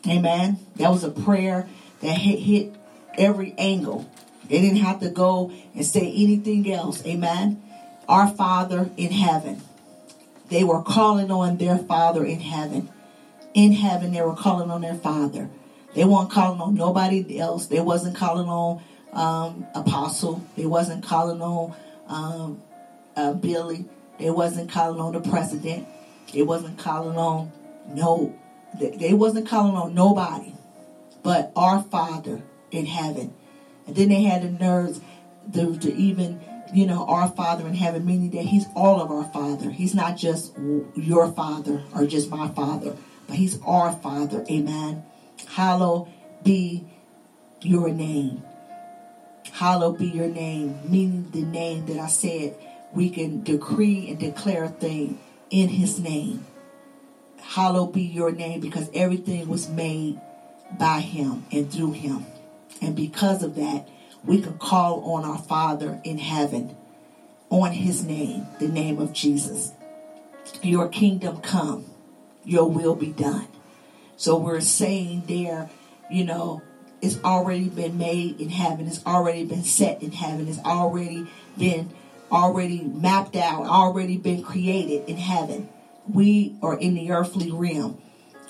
Speaker 4: Amen. That was a prayer that hit, hit every angle. They didn't have to go and say anything else. Amen our Father in heaven. They were calling on their Father in heaven. In heaven, they were calling on their Father. They weren't calling on nobody else. They wasn't calling on um, Apostle. They wasn't calling on um, uh, Billy. They wasn't calling on the president. They wasn't calling on no. They wasn't calling on nobody, but our Father in heaven. And then they had the nerves to, to even you know, our Father in heaven, meaning that He's all of our Father. He's not just your Father or just my Father, but He's our Father. Amen. Hallowed be your name. Hallowed be your name, meaning the name that I said we can decree and declare a thing in His name. Hallowed be your name because everything was made by Him and through Him. And because of that, we can call on our Father in heaven, on his name, the name of Jesus. Your kingdom come, your will be done. So we're saying there, you know, it's already been made in heaven, it's already been set in heaven, it's already been already mapped out, already been created in heaven. We are in the earthly realm.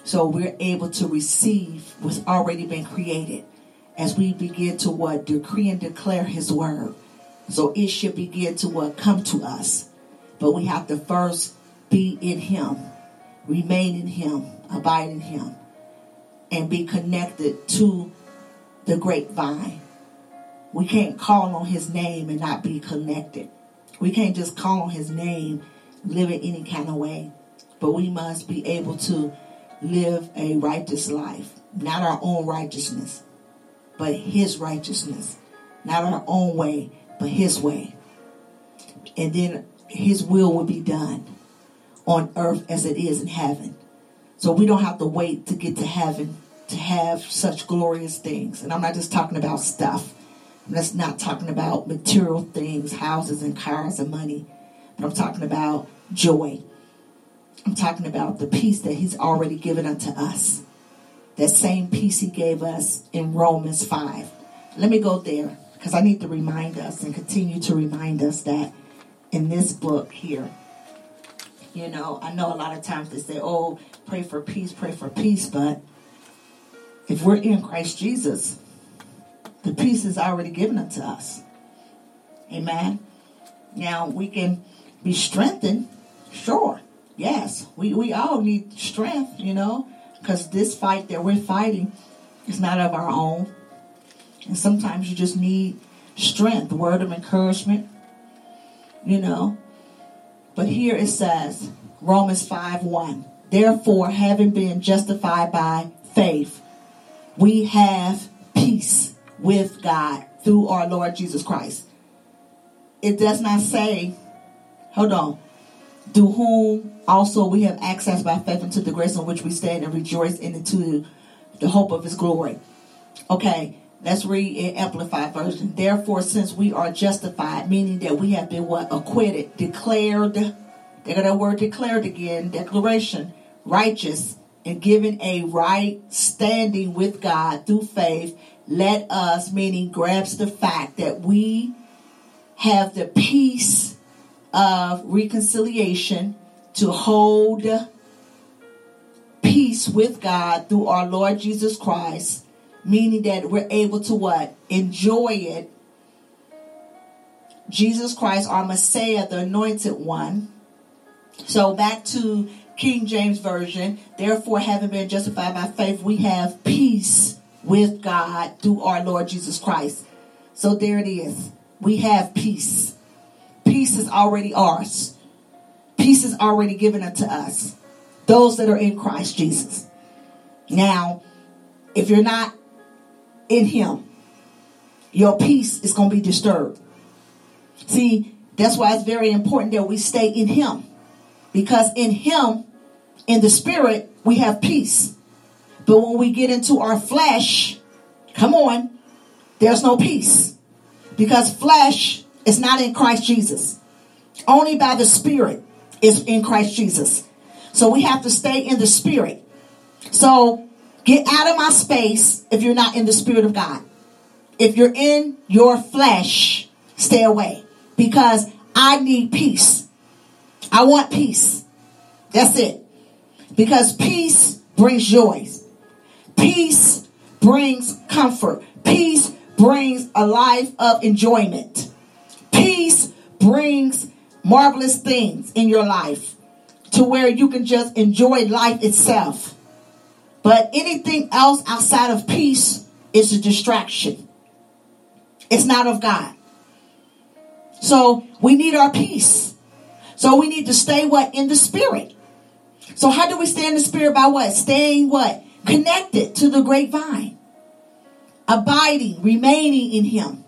Speaker 4: So we're able to receive what's already been created as we begin to what decree and declare his word. So it should begin to what come to us. But we have to first be in him, remain in him, abide in him, and be connected to the grapevine. We can't call on his name and not be connected. We can't just call on his name, live in any kind of way. But we must be able to live a righteous life, not our own righteousness, but his righteousness. Not our own way, but his way. And then his will will be done on earth as it is in heaven. So we don't have to wait to get to heaven to have such glorious things. And I'm not just talking about stuff. I'm not talking about material things, houses and cars and money. But I'm talking about joy. I'm talking about the peace that he's already given unto us that same peace he gave us in Romans 5. Let me go there because I need to remind us and continue to remind us that in this book here, You know, I know a lot of times they say, oh, pray for peace, pray for peace. But if we're in Christ Jesus, the peace is already given unto us. Amen. Now we can be strengthened, sure. Yes, we, we all need strength, you know, because this fight that we're fighting is not of our own. And sometimes you just need strength, word of encouragement, you know. But here it says, Romans 5 1. Therefore, having been justified by faith, we have peace with God through our Lord Jesus Christ. It does not say, hold on, through whom also we have access by faith into the grace in which we stand and rejoice in into the hope of his glory. Okay, let's read in Amplified Version. Therefore, since we are justified, meaning that we have been what? Acquitted, declared, they got to word declared again, declaration, righteous, and given a right standing with God through faith, let us, meaning grabs the fact that we have the peace of reconciliation to hold peace with God through our Lord Jesus Christ, meaning that we're able to what? Enjoy it. Jesus Christ, our Messiah, the anointed one. So back to King James Version. Therefore, having been justified by faith, we have peace with God through our Lord Jesus Christ. So there it is. We have peace. Peace is already ours. Peace is already given unto us. Those that are in Christ Jesus. Now, if you're not in Him, your peace is going to be disturbed. See, that's why it's very important that we stay in Him. Because in Him, in the Spirit, we have peace. But when we get into our flesh, come on, there's no peace. Because flesh is not in Christ Jesus. Only by the Spirit is in Christ Jesus. So we have to stay in the Spirit. So get out of my space if you're not in the Spirit of God. If you're in your flesh, stay away. Because I need peace. I want peace. That's it. Because peace brings joy. Peace brings comfort. Peace brings a life of enjoyment. Peace brings marvelous things in your life to where you can just enjoy life itself. But anything else outside of peace is a distraction. It's not of God. So we need our peace. So we need to stay what? In the spirit. So how do we stay in the spirit by what? Staying what? Connected to the grapevine. Abiding, remaining in him.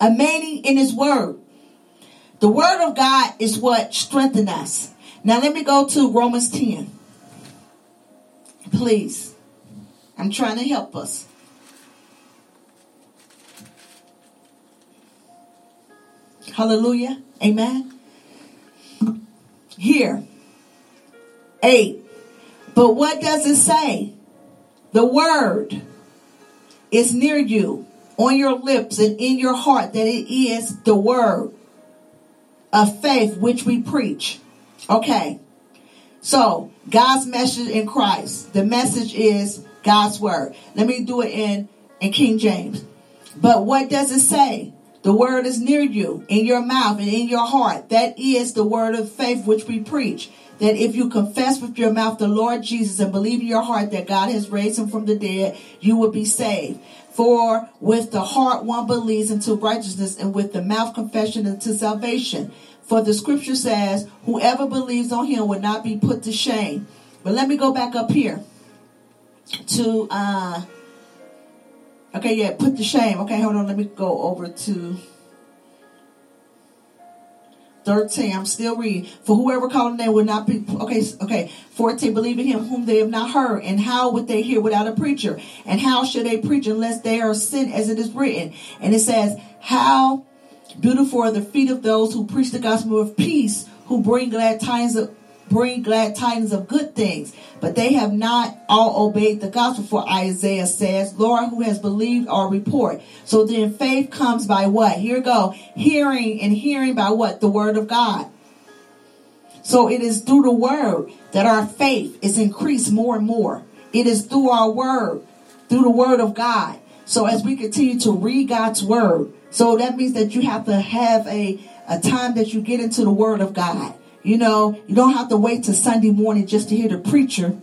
Speaker 4: Remaining in his word. The word of God is what strengthens us. Now let me go to Romans 10. Please. I'm trying to help us. Hallelujah. Amen. Here. 8. But what does it say? The word is near you, on your lips and in your heart, that it is the word of faith which we preach. Okay. So, God's message in Christ. The message is God's word. Let me do it in, in King James. But what does it say? The word is near you, in your mouth and in your heart. That is the word of faith which we preach that if you confess with your mouth the Lord Jesus and believe in your heart that God has raised him from the dead, you will be saved. For with the heart one believes into righteousness, and with the mouth confession into salvation. For the scripture says, whoever believes on him will not be put to shame. But let me go back up here to, uh, okay, yeah, put to shame. Okay, hold on, let me go over to 13. I'm still reading. For whoever called the name will not be okay. Okay. 14. Believe in him whom they have not heard. And how would they hear without a preacher? And how should they preach unless they are sent as it is written? And it says, How beautiful are the feet of those who preach the gospel of peace, who bring glad tidings of bring glad tidings of good things, but they have not all obeyed the gospel. For Isaiah says, Lord, who has believed our report? So then faith comes by what? Here go. Hearing and hearing by what? The word of God. So it is through the word that our faith is increased more and more. It is through our word, through the word of God. So as we continue to read God's word, so that means that you have to have a, a time that you get into the word of God. You know, you don't have to wait to Sunday morning just to hear the preacher,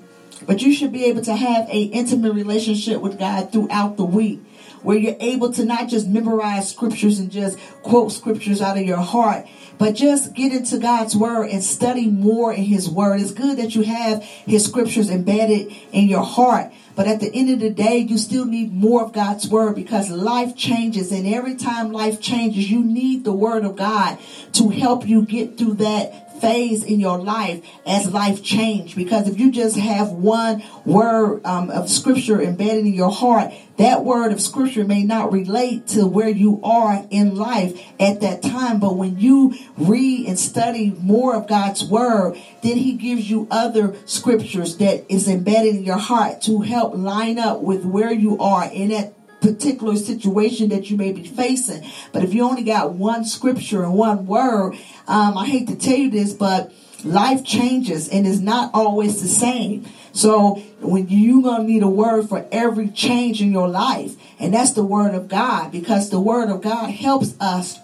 Speaker 4: but you should be able to have a intimate relationship with God throughout the week where you're able to not just memorize scriptures and just quote scriptures out of your heart, but just get into God's word and study more in his word. It's good that you have his scriptures embedded in your heart. But at the end of the day, you still need more of God's word because life changes. And every time life changes, you need the word of God to help you get through that phase in your life as life change. Because if you just have one word um, of scripture embedded in your heart, that word of scripture may not relate to where you are in life at that time. But when you read and study more of God's word, then he gives you other scriptures that is embedded in your heart to help line up with where you are in that particular situation that you may be facing. But if you only got one scripture and one word, um, I hate to tell you this, but life changes and is not always the same. So when you're gonna need a word for every change in your life, and that's the word of God, because the word of God helps us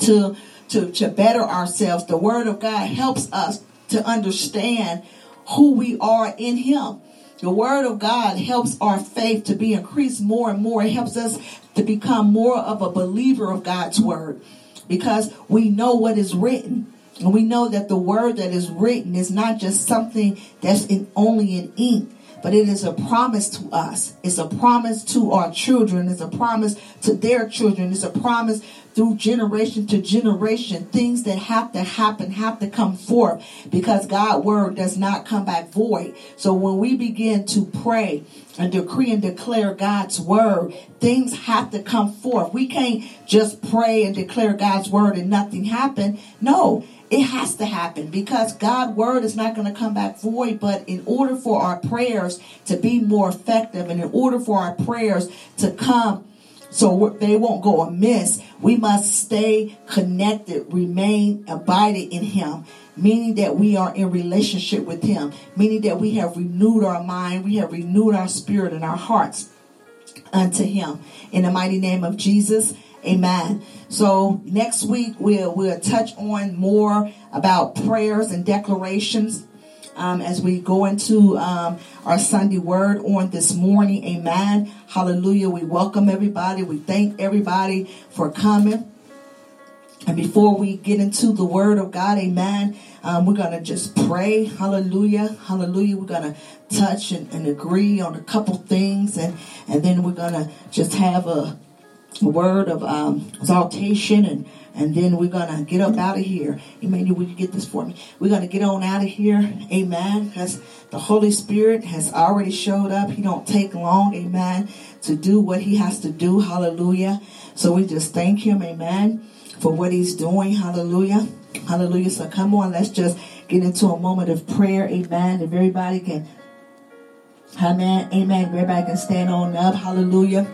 Speaker 4: to to to better ourselves. The word of God helps us to understand who we are in Him. The word of God helps our faith to be increased more and more. It helps us to become more of a believer of God's word because we know what is written. And we know that the word that is written is not just something that's in, only in ink, but it is a promise to us. It's a promise to our children. It's a promise to their children. It's a promise through generation to generation. Things that have to happen have to come forth because God's word does not come back void. So when we begin to pray and decree and declare God's word, things have to come forth. We can't just pray and declare God's word and nothing happen. No, it has to happen because God's word is not going to come back void. But in order for our prayers to be more effective and in order for our prayers to come so they won't go amiss. We must stay connected, remain abided in Him, meaning that we are in relationship with Him, meaning that we have renewed our mind, we have renewed our spirit and our hearts unto Him. In the mighty name of Jesus, Amen. So next week we'll we'll touch on more about prayers and declarations um, as we go into um, our Sunday word on this morning. Amen. Hallelujah. We welcome everybody. We thank everybody for coming. And before we get into the word of God, amen, um, we're going to just pray. Hallelujah. Hallelujah. We're going to touch and, and, agree on a couple things. And, and then we're going to just have a, word of um, exaltation and and then we're gonna get up out of here. Emmanuel, will you get this for me? We're gonna get on out of here, amen. Because the Holy Spirit has already showed up. He don't take long, amen, to do what he has to do. Hallelujah. So we just thank him, amen, for what he's doing. Hallelujah. Hallelujah. So come on, let's just get into a moment of prayer, amen. If everybody can Amen. Amen. Everybody can stand on up. Hallelujah.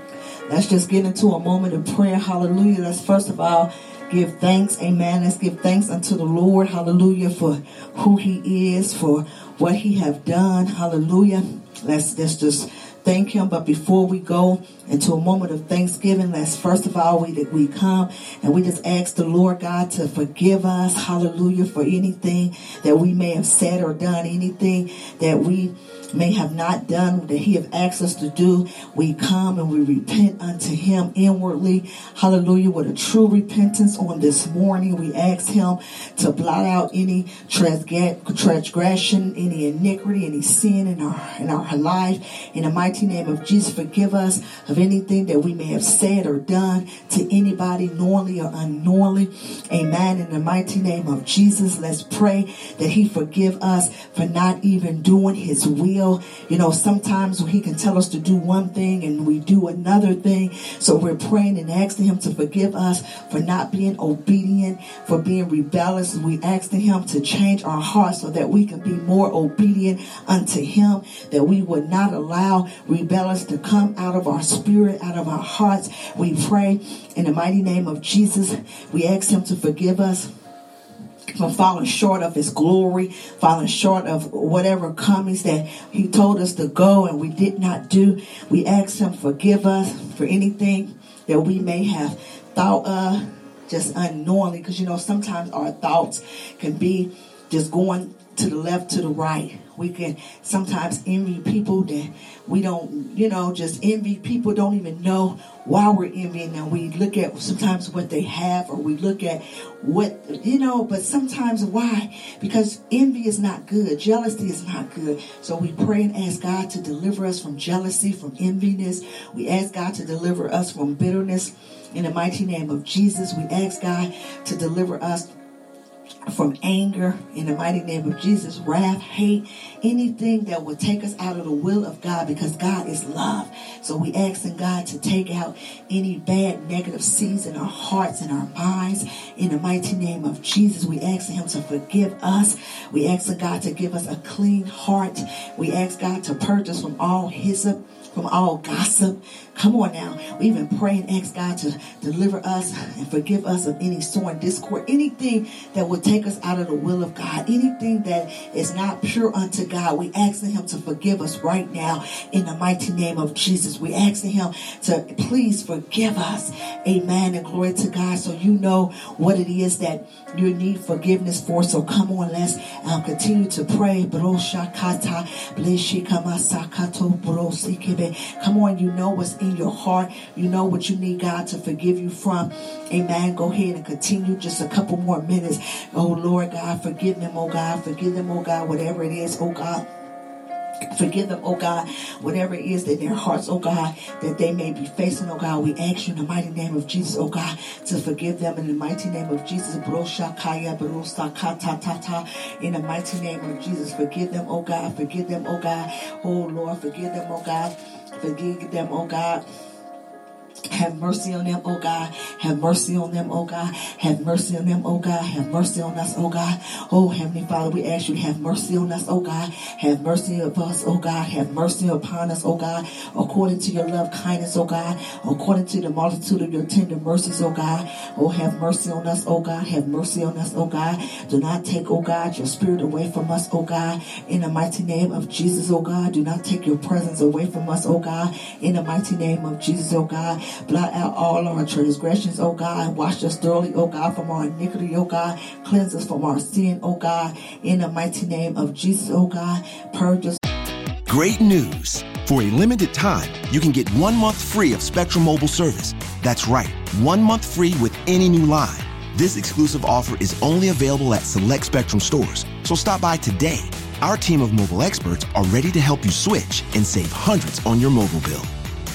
Speaker 4: Let's just get into a moment of prayer. Hallelujah. Let's first of all give thanks. Amen. Let's give thanks unto the Lord. Hallelujah. For who he is, for what he have done. Hallelujah. Let's, let's just thank him. But before we go into a moment of thanksgiving, let's first of all, we, we come and we just ask the Lord God to forgive us. Hallelujah. For anything that we may have said or done, anything that we may have not done that he have asked us to do. We come and we repent unto him inwardly. Hallelujah. With a true repentance on this morning, we ask him to blot out any transgression, any iniquity, any sin in our, in our life. In the mighty name of Jesus, forgive us of anything that we may have said or done to anybody knowingly or unknowingly. Amen. In the mighty name of Jesus, let's pray that he forgive us for not even doing his will You know, sometimes he can tell us to do one thing and we do another thing. So we're praying and asking him to forgive us for not being obedient, for being rebellious. We asking him to change our hearts so that we can be more obedient unto him, that we would not allow rebellions to come out of our spirit, out of our hearts. We pray in the mighty name of Jesus. We ask him to forgive us from falling short of his glory, falling short of whatever comings that he told us to go and we did not do. We ask him forgive us for anything that we may have thought of just unknowingly because you know sometimes our thoughts can be just going to the left to the right we can sometimes envy people that we don't, you know, just envy people don't even know why we're envying them. We look at sometimes what they have or we look at what, you know, but sometimes why? Because envy is not good. Jealousy is not good. So we pray and ask God to deliver us from jealousy, from enviness. We ask God to deliver us from bitterness. In the mighty name of Jesus, we ask God to deliver us from anger in the mighty name of Jesus, wrath, hate, anything that would take us out of the will of God because God is love. So we asking God to take out any bad negative seeds in our hearts and our minds in the mighty name of Jesus. We asking him to forgive us. We asking God to give us a clean heart. We ask God to purge us from all hyssop from all gossip. Come on now. We even pray and ask God to deliver us and forgive us of any sworn discord, anything that would take us out of the will of God, anything that is not pure unto God. We asking Him to forgive us right now in the mighty name of Jesus. We asking Him to please forgive us. Amen. And glory to God. So you know what it is that you need forgiveness for. So come on, let's um, continue to pray. Come on, you know what's your heart. You know what you need God to forgive you from. Amen. Go ahead and continue just a couple more minutes. Oh, Lord God, forgive them, oh God. Forgive them, oh God, whatever it is, oh God. Forgive them, oh God, whatever it is that their hearts, oh God, that they may be facing, oh God. We ask you in the mighty name of Jesus, oh God, to forgive them in the mighty name of Jesus. In the mighty name of Jesus, forgive them, oh God, forgive them, oh God. Oh Lord, forgive them, oh God. Forgive them, oh God. Have mercy on them, oh God. Have mercy on them, oh God. Have mercy on them, oh God. Have mercy on us, oh God. Oh Heavenly Father, we ask you to have mercy on us, oh God. Have mercy upon us, oh God. Have mercy upon us, oh God. According to your love kindness, oh God. According to the multitude of your tender mercies, oh God. Oh, have mercy on us, oh God. Have mercy on us, oh God. Do not take, oh God, your spirit away from us, oh God. In the mighty name of Jesus, oh God. Do not take your presence away from us, oh God. In the mighty name of Jesus, oh God. Blot out all our transgressions, oh God. Wash us thoroughly, oh God, from our iniquity, oh God. Cleanse us from our sin, oh God. In the mighty name of Jesus, oh God. Purge us.
Speaker 9: Great news. For a limited time, you can get one month free of Spectrum Mobile service. That's right, one month free with any new line. This exclusive offer is only available at select Spectrum stores. So stop by today. Our team of mobile experts are ready to help you switch and save hundreds on your mobile bill.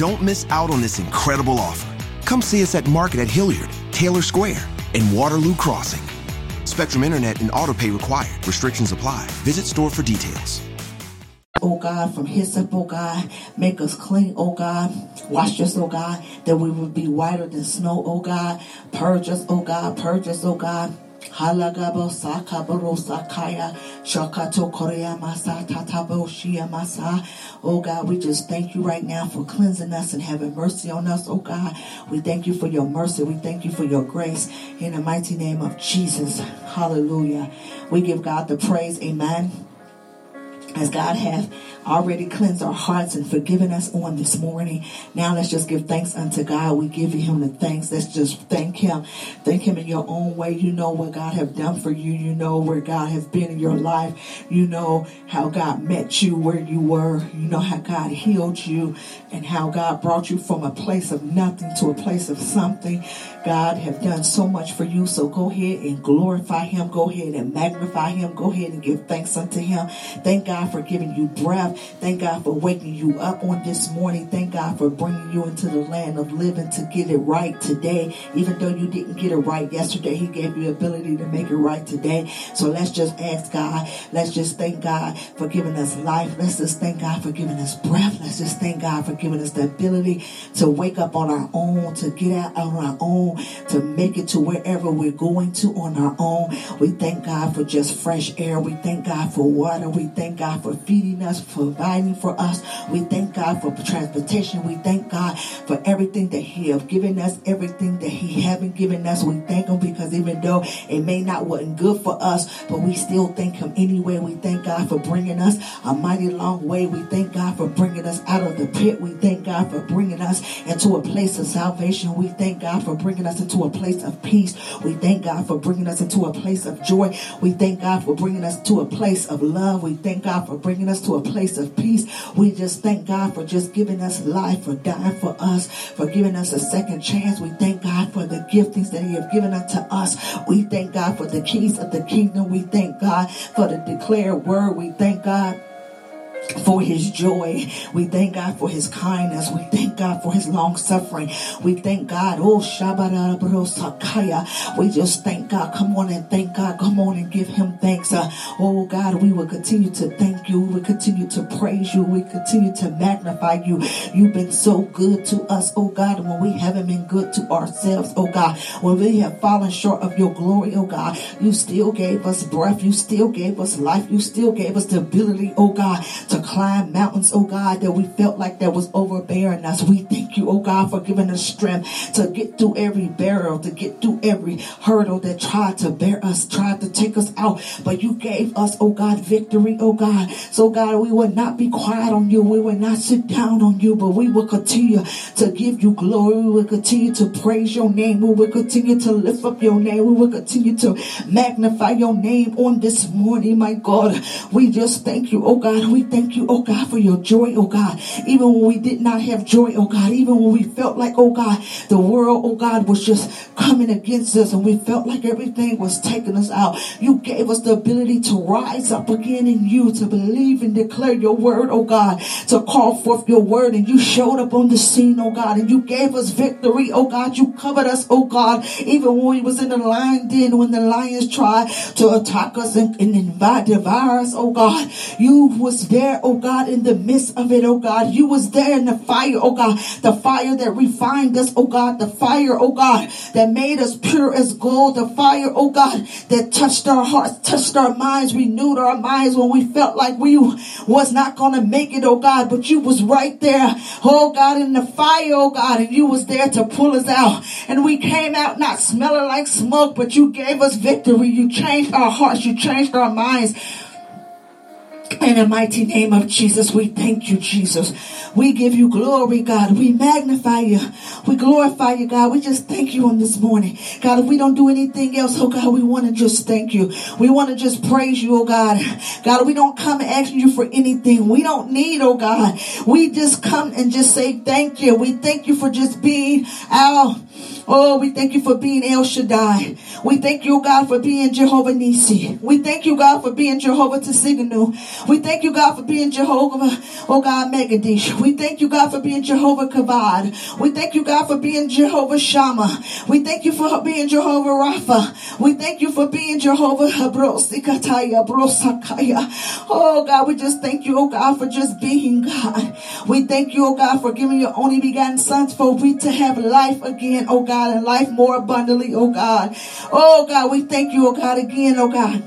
Speaker 9: Don't miss out on this incredible offer. Come see us at Market at Hilliard, Taylor Square, and Waterloo Crossing. Spectrum Internet and autopay required. Restrictions apply. Visit store for details.
Speaker 4: Oh God, from hyssop, oh God, make us clean, oh God. Wash us, oh God, that we would be whiter than snow, oh God. Purge us, oh God, purge us, oh God. Halagabo sakaboro sakaya shakato korea masa tatabo shia masa. Oh God, we just thank you right now for cleansing us and having mercy on us. Oh God, we thank you for your mercy. We thank you for your grace in the mighty name of Jesus. Hallelujah. We give God the praise. Amen as God have already cleansed our hearts and forgiven us on this morning. Now let's just give thanks unto God. We give him the thanks. Let's just thank him. Thank him in your own way. You know what God have done for you. You know where God has been in your life. You know how God met you where you were. You know how God healed you and how God brought you from a place of nothing to a place of something. God have done so much for you. So go ahead and glorify him. Go ahead and magnify him. Go ahead and give thanks unto him. Thank God for giving you breath. Thank God for waking you up on this morning. Thank God for bringing you into the land of living to get it right today. Even though you didn't get it right yesterday, He gave you the ability to make it right today. So let's just ask God. Let's just thank God for giving us life. Let's just thank God for giving us breath. Let's just thank God for giving us the ability to wake up on our own, to get out on our own, to make it to wherever we're going to on our own. We thank God for just fresh air. We thank God for water. We thank God for feeding us, providing for us. We thank God for transportation. We thank God for everything that He have given us, everything that He haven't given us. We thank Him because even though it may not wasn't good for us, but we still thank Him anyway. We thank God for bringing us a mighty long way. We thank God for bringing us out of the pit. We thank God for bringing us into a place of salvation. We thank God for bringing us into a place of peace. We thank God for bringing us into a place of joy. We thank God for bringing us to a place of love. We thank God for bringing us to a place of peace. We just thank God for just giving us life, for dying for us, for giving us a second chance. We thank God for the giftings that He have given unto us. We thank God for the keys of the kingdom. We thank God for the declared word. We thank God for his joy. We thank God for his kindness. We thank God for his long suffering. We thank God. Oh, Sakaya. We just thank God. Come on and thank God. Come on and give him thanks. Uh, oh, God, we will continue to thank you. We continue to praise you. We continue to magnify you. You've been so good to us, oh God, when we haven't been good to ourselves, oh God. When we have fallen short of your glory, oh God, you still gave us breath. You still gave us life. You still gave us the ability, oh God, to climb mountains, oh God, that we felt like that was overbearing us. We thank you, oh God, for giving us strength to get through every barrel, to get through every hurdle that tried to bear us, tried to take us out. But you gave us, oh God, victory, oh God. So God, we will not be quiet on you. We will not sit down on you, but we will continue to give you glory. We will continue to praise your name. We will continue to lift up your name. We will continue to magnify your name on this morning, my God. We just thank you, oh God. We thank thank you, oh God, for your joy, oh God. Even when we did not have joy, oh God, even when we felt like, oh God, the world, oh God, was just coming against us and we felt like everything was taking us out. You gave us the ability to rise up again in you, to believe and declare your word, oh God, to call forth your word. And you showed up on the scene, oh God, and you gave us victory, oh God. You covered us, oh God, even when we was in the lion den, when the lions tried to attack us and, and devour us, oh God. You was there there, oh God, in the midst of it, oh God. You was there in the fire, oh God. The fire that refined us, oh God. The fire, oh God, that made us pure as gold. The fire, oh God, that touched our hearts, touched our minds, renewed our minds when we felt like we was not going to make it, oh God. But you was right there, oh God, in the fire, oh God. And you was there to pull us out. And we came out not smelling like smoke, but you gave us victory. You changed our hearts. You changed our minds. In the mighty name of Jesus, we thank you, Jesus. We give you glory, God. We magnify you. We glorify you, God. We just thank you on this morning. God, if we don't do anything else, oh God, we want to just thank you. We want to just praise you, oh God. God, we don't come asking you for anything. We don't need, oh God. We just come and just say thank you. We thank you for just being our Oh, we thank you for being El Shaddai. We thank you, oh God, for being Jehovah Nisi. We thank you, God, for being Jehovah Tsidkenu. We thank you, God, for being Jehovah, oh God, Megadish. We thank you, God, for being Jehovah Kavad. We thank you, God, for being Jehovah Shammah. We thank you for being Jehovah Rapha. We thank you for being Jehovah Habrosikataya, Brosakaya. Oh God, we just thank you, oh God, for just being God. We thank you, oh God, for giving your only begotten sons for we to have life again, oh God, and life more abundantly, oh God. Oh God, we thank you, oh God, again, oh God,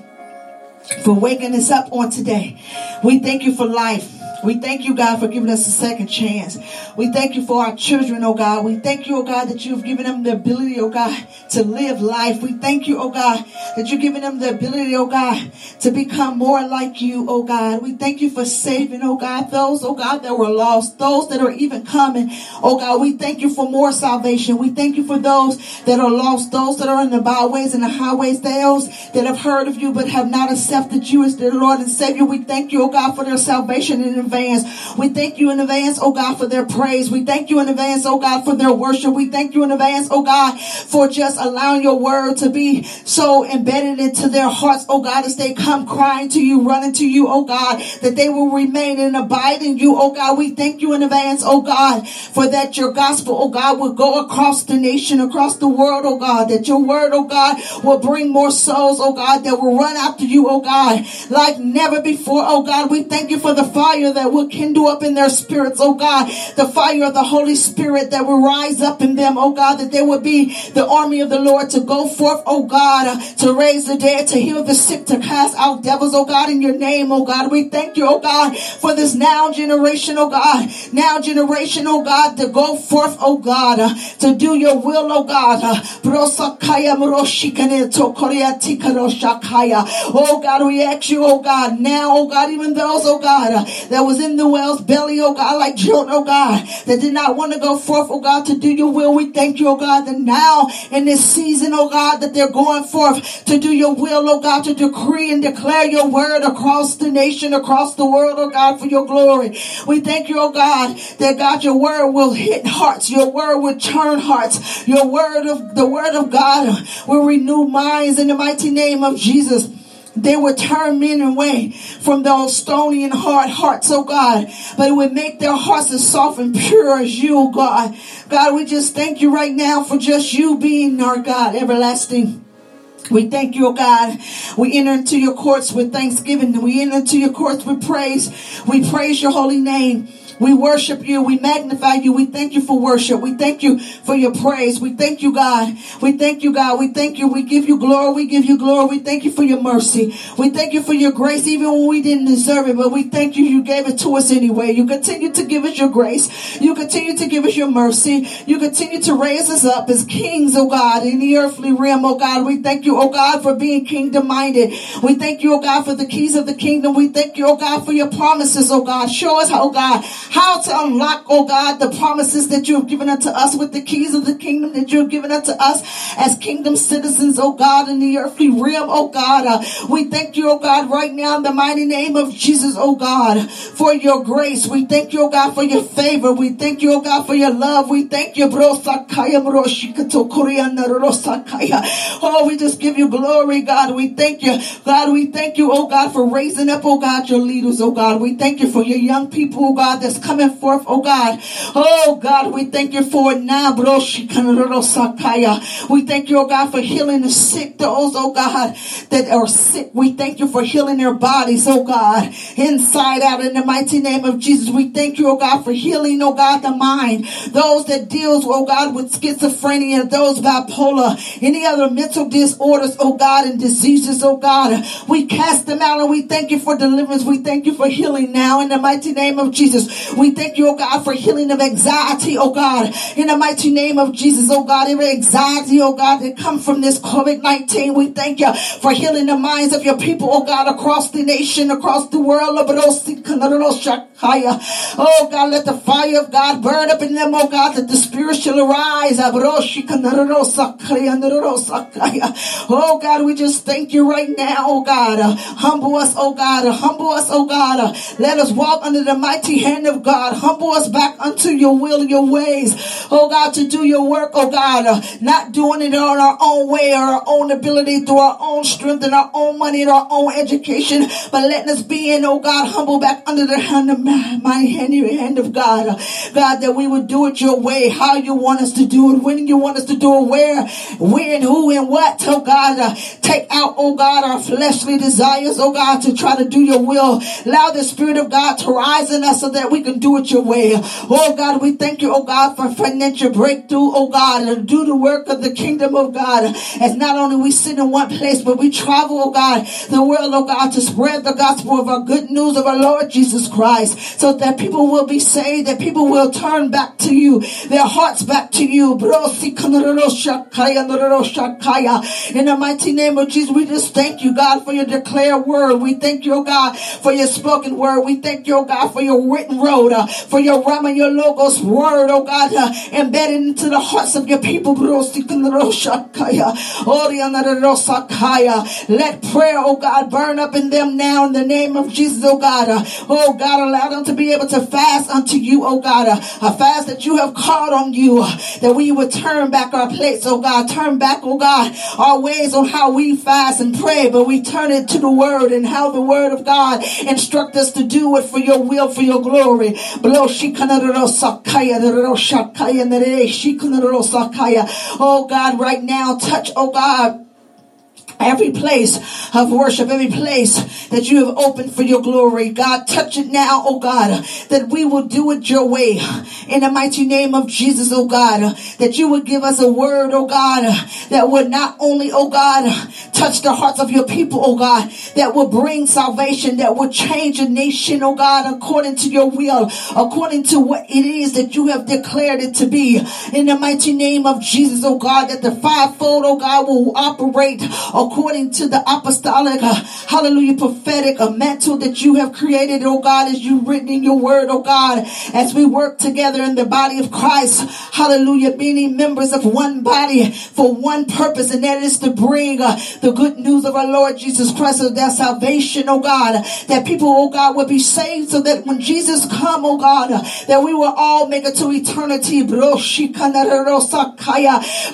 Speaker 4: for waking us up on today. We thank you for life. We thank you, God, for giving us a second chance. We thank you for our children, oh God. We thank you, oh God, that you've given them the ability, oh God, to live life. We thank you, oh God, that you're giving them the ability, oh God, to become more like you, oh God. We thank you for saving, oh God, those, oh God, that were lost, those that are even coming, oh God. We thank you for more salvation. We thank you for those that are lost, those that are in the byways and the highways, those that have heard of you but have not accepted you as their Lord and Savior. We thank you, oh God, for their salvation and advance. We thank you in advance, oh God, for their praise. We thank you in advance, oh God, for their worship. We thank you in advance, oh God, for just allowing your word to be so embedded into their hearts, oh God, as they come crying to you, running to you, oh God, that they will remain and abide in you, oh God. We thank you in advance, oh God, for that your gospel, oh God, will go across the nation, across the world, oh God, that your word, oh God, will bring more souls, oh God, that will run after you, oh God, like never before, oh God. We thank you for the fire that will kindle up in their spirits, oh God, the fire of the Holy Spirit that will rise up in them, oh God, that there will be the army of the Lord to go forth, oh God, to raise the dead, to heal the sick, to cast out devils, oh God, in your name, oh God. We thank you, oh God, for this now generation, oh God, now generation, oh God, to go forth, oh God, uh, to do your will, oh God. Uh, oh God, we ask you, oh God, now, oh God, even those, oh God, uh, that was in the well's belly, oh God, like Jonah, oh God, that did not want to go forth, oh God, to do your will. We thank you, oh God, that now in this season, oh God, that they're going forth to do your will, oh God, to decree and declare your word across the nation, across the world, oh God, for your glory. We thank you, oh God, that God, your word will hit hearts. Your word will turn hearts. Your word of the word of God will renew minds in the mighty name of Jesus. They would turn men away from those stony and hard hearts, oh God. But it would make their hearts as soft and pure as you, oh God. God, we just thank you right now for just you being our God, everlasting. We thank you, oh God. We enter into your courts with thanksgiving. We enter into your courts with praise. We praise your holy name. We worship you. We magnify you. We thank you for worship. We thank you for your praise. We thank you, God. We thank you, God. We thank you. We give you glory. We give you glory. We thank you for your mercy. We thank you for your grace, even when we didn't deserve it, but we thank you. You gave it to us anyway. You continue to give us your grace. You continue to give us your mercy. You continue to raise us up as kings, oh God, in the earthly realm, oh God. We thank you, oh God, for being kingdom minded. We thank you, oh God, for the keys of the kingdom. We thank you, oh God, for your promises, oh God. Show us, oh God, how to unlock, oh God, the promises that you have given unto us with the keys of the kingdom that you have given unto us as kingdom citizens, oh God, in the earthly realm, oh God. Uh, we thank you, oh God, right now in the mighty name of Jesus, oh God, for your grace. We thank you, oh God, for your favor. We thank you, oh God, for your love. We thank you, bro. Oh, we just give you glory, God. We thank you, God. We thank you, oh God, for raising up, oh God, your leaders, oh God. We thank you for your young people, oh God, that's coming forth, oh God. Oh God, we thank you for it now. We thank you, oh God, for healing the sick, those, oh God, that are sick. We thank you for healing their bodies, oh God, inside out in the mighty name of Jesus. We thank you, oh God, for healing, oh God, the mind. Those that deals, oh God, with schizophrenia, those bipolar, any other mental disorders, oh God, and diseases, oh God. We cast them out and we thank you for deliverance. We thank you for healing now in the mighty name of Jesus. We thank you, oh God, for healing of anxiety, oh God, in the mighty name of Jesus, oh God, every anxiety, oh God, that come from this COVID-19. We thank you for healing the minds of your people, oh God, across the nation, across the world. Oh God, let the fire of God burn up in them, oh God, that the spirit shall arise. Oh God, we just thank you right now, oh God. humble us, oh God. humble us, oh God. let us walk under the mighty hand of God. Humble us back unto your will and your ways. Oh God, to do your work, oh God. not doing it on our own way or our own ability through our own strength and our own money and our own education, but letting us be in, oh God, humble back under the hand of my hand, hand of God. God, that we would do it your way, how you want us to do it, when you want us to do it, where, when, who, and what. Oh God, uh, take out, oh God, our fleshly desires, oh God, to try to do your will. Allow the Spirit of God to rise in us so that we can do it your way. Oh God, we thank you, oh God, for financial breakthrough, oh God, and do the work of the kingdom of God. As not only we sit in one place, but we travel, oh God, the world, oh God, to spread the gospel of our good news of our Lord Jesus Christ, so that people will be saved, that people will turn back to you, their hearts back to you. In the mighty name of Jesus, we just thank you, God, for your declared word. We thank you, oh God, for your spoken word. We thank you, oh God, for your written word, uh, for your Rhema, and your Logos word, oh God, uh, embedded into the hearts of your people. Let prayer, oh God, burn up in them now in the name of Jesus, oh God. Uh, oh God, allow them to be able to fast unto you, oh God. A fast that you have called on you, that we would turn back our plates, oh God. Turn back, oh God, our ways on how we fast and pray, but we turn it to the word and how the word of God instruct us to do it for your will, for your glory. Oh God, right now, touch, oh God Every place of worship, every place that you have opened for your glory, God, touch it now, oh God, that we will do it your way. In the mighty name of Jesus, oh God, that you would give us a word, oh God, that would not only, oh God, touch the hearts of your people, oh God, that will bring salvation, that will change a nation, oh God, according to your will, according to what it is that you have declared it to be. In the mighty name of Jesus, oh God, that the fivefold, oh God, will operate according to the apostolic, uh, hallelujah, prophetic uh, mantle that you have created, oh God, as you written in your word, oh God, as we work together in the body of Christ, hallelujah, being members of one body for one purpose, and that is to bring uh, the good news of our Lord Jesus Christ of that salvation, oh God, that people, oh God, will be saved so that when Jesus come, oh God, that we will all make it to eternity.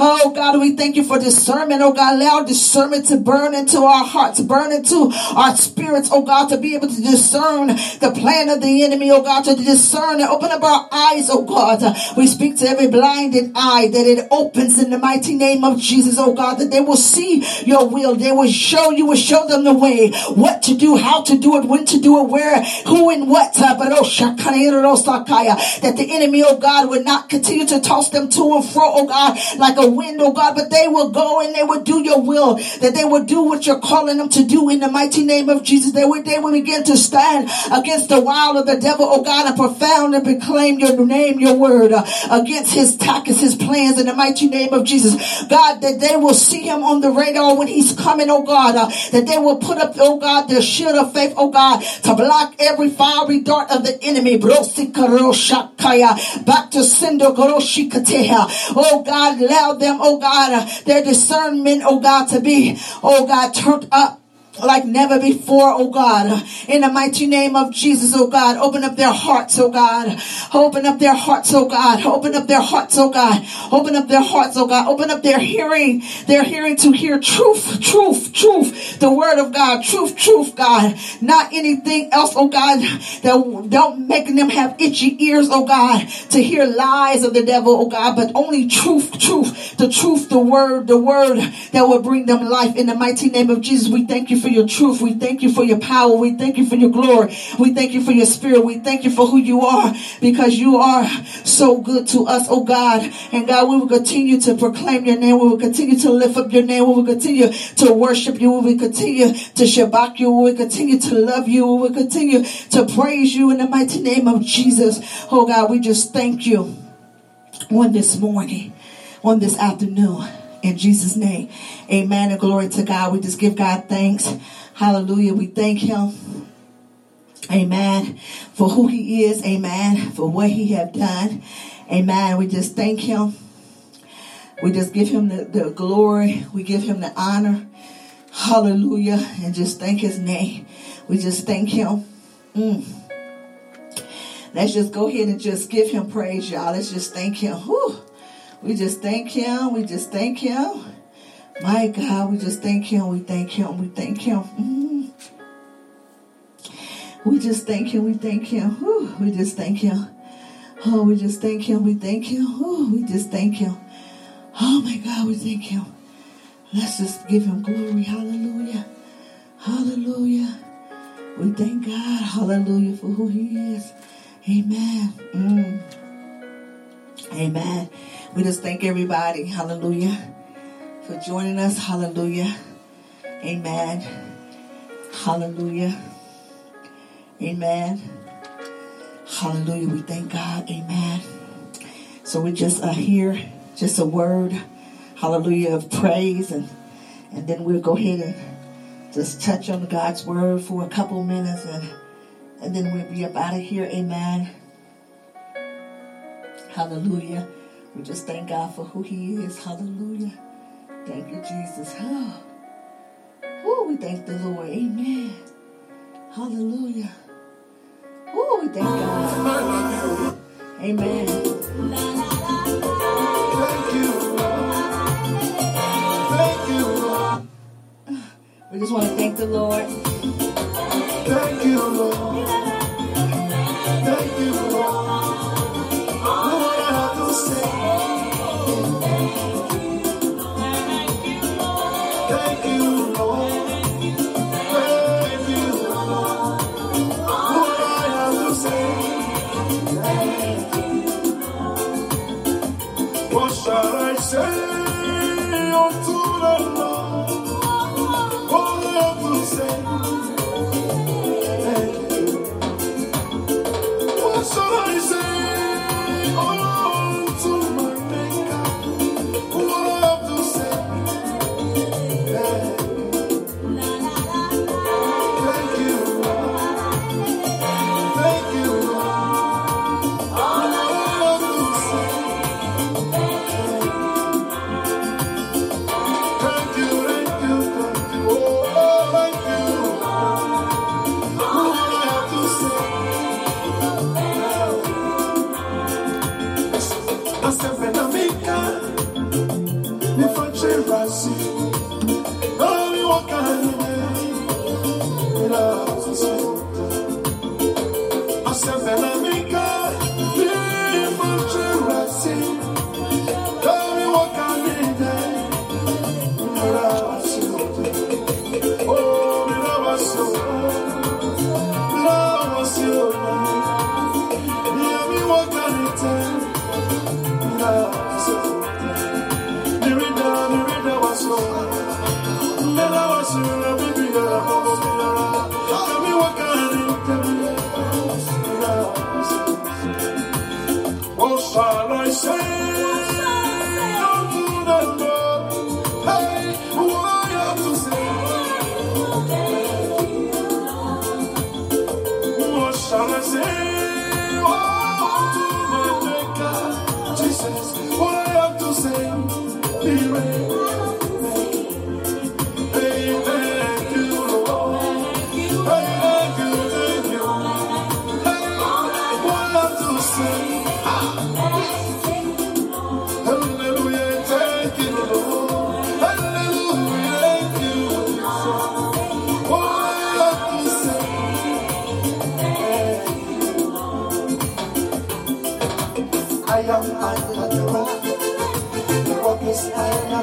Speaker 4: Oh God, we thank you for discernment, oh God, allow discernment to burn into our hearts, burn into our spirits, oh God, to be able to discern the plan of the enemy, oh God, to discern and open up our eyes, oh God. We speak to every blinded eye that it opens in the mighty name of Jesus, oh God, that they will see your will. They will show you, will show them the way, what to do, how to do it, when to do it, where, who and what. But oh, that the enemy, oh God, would not continue to toss them to and fro, oh God, like a wind, oh God, but they will go and they will do your will. That that they would do what you're calling them to do in the mighty name of Jesus. They would, they would begin to stand against the wild of the devil, oh God, and profound and proclaim your name, your word, uh, against his tactics, his plans in the mighty name of Jesus. God, that they will see him on the radar when he's coming, oh God, uh, that they will put up, oh God, their shield of faith, oh God, to block every fiery dart of the enemy. Back to sender, oh God, allow them, oh God, uh, their discernment, oh God, to be oh God, turned up like never before, oh God. In the mighty name of Jesus, oh God. Open up their hearts, oh God. Open up their hearts, oh God. Open up their hearts, oh God. Open up their hearts, oh God. Open up their hearing, their hearing to hear truth, truth, truth. The word of God, truth, truth, God. Not anything else, oh God, that don't make them have itchy ears, oh God, to hear lies of the devil, oh God, but only truth, truth, the truth, the word, the word that will bring them life. In the mighty name of Jesus, we thank you for for your truth. We thank you for your power. We thank you for your glory. We thank you for your spirit. We thank you for who you are because you are so good to us, oh God. And God, we will continue to proclaim your name. We will continue to lift up your name. We will continue to worship you. We will continue to shabach you. We will continue to love you. We will continue to praise you in the mighty name of Jesus. Oh God, we just thank you on this morning, on this afternoon. In Jesus' name, amen and glory to God. We just give God thanks. Hallelujah. We thank him. Amen. For who he is. Amen. For what he have done. Amen. We just thank him. We just give him the, the glory. We give him the honor. Hallelujah. And just thank his name. We just thank him. Mm. Let's just go ahead and just give him praise, y'all. Let's just thank him. Whew. We just thank him. We just thank him. My God, we just thank him. We thank him. We thank him. Mm-hmm. We just thank him. We thank him. Whew. We just thank him. Oh, we just thank him. We thank him. Oh, we just thank him. Oh my God, we thank him. Let's just give him glory. Hallelujah. Hallelujah. We thank God. Hallelujah for who he is. Amen. Mm. Amen. We just thank everybody, hallelujah, for joining us. Hallelujah. Amen. Hallelujah. Amen. Hallelujah. We thank God. Amen. So we just are here, just a word, hallelujah, of praise and and then we'll go ahead and just touch on God's word for a couple minutes, and and then we'll be up out of here. Amen. Hallelujah. We just thank God for who He is. Hallelujah. Thank you, Jesus. Oh. Oh, we thank the Lord. Amen. Hallelujah. Oh, we thank God. Amen.
Speaker 2: Thank you. Thank you.
Speaker 4: We just want to thank the Lord.
Speaker 2: Thank you, Lord. Say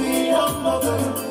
Speaker 2: sweet mother.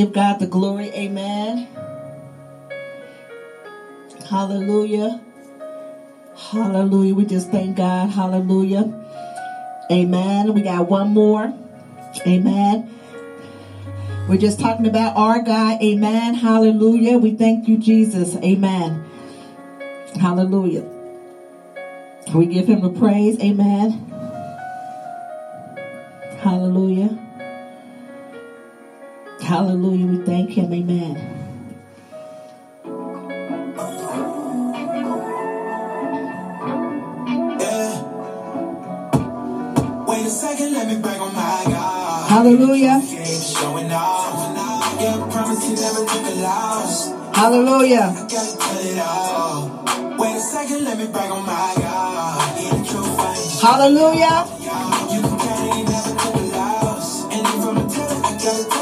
Speaker 2: Give God the glory. Amen. Hallelujah. Hallelujah. We just thank God. Hallelujah. Amen. We got one more. Amen. We're just talking about our God. Amen. Hallelujah. We thank you, Jesus. Amen.
Speaker 4: Hallelujah. We give him the praise. Amen. Hallelujah. Hallelujah. We thank him. Amen.
Speaker 2: Wait a second, let me brag on my God.
Speaker 4: Hallelujah.
Speaker 2: Showing off. Yeah, promise you never took a loss.
Speaker 4: Hallelujah.
Speaker 2: I gotta tell it all. Wait a second, let me brag on my God. Yeah, the truth I ain't
Speaker 4: Hallelujah.
Speaker 2: You can count it, never took a loss. And if I'ma I gotta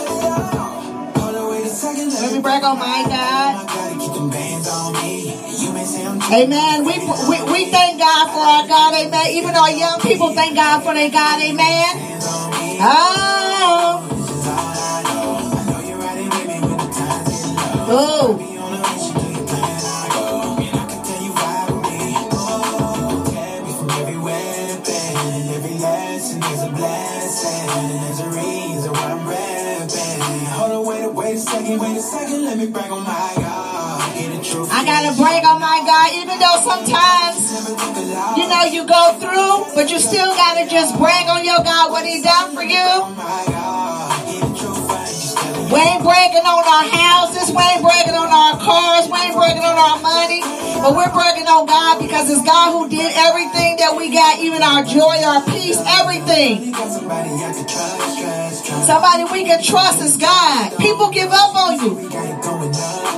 Speaker 2: let,
Speaker 4: me brag on my God. Amen. We, we, we thank God for our God. Amen. Even our young people thank God for their God. Amen. Oh. Oh.
Speaker 2: Wait wait a second, let me brag on my God. Get the truth.
Speaker 4: I gotta brag on my God, even though sometimes, you know, you go through, but you still gotta just brag on your God, what He done for you. We ain't bragging on our houses, we ain't bragging on our cars, we ain't bragging on our money, but we're bragging on God because it's God who did everything that we got, even our joy, our peace, everything. Somebody we can trust is God. People give up on you.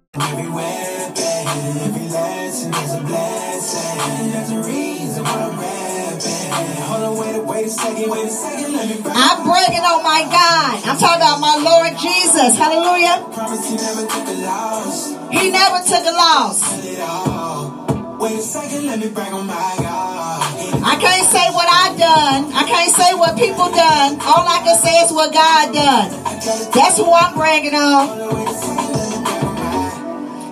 Speaker 2: I'm
Speaker 4: bragging on oh my God. I'm talking about my Lord Jesus. Hallelujah.
Speaker 2: He never took a loss.
Speaker 4: I can't say what I done. I can't say what people done. All I can say is what God done. That's who I'm bragging on. Oh.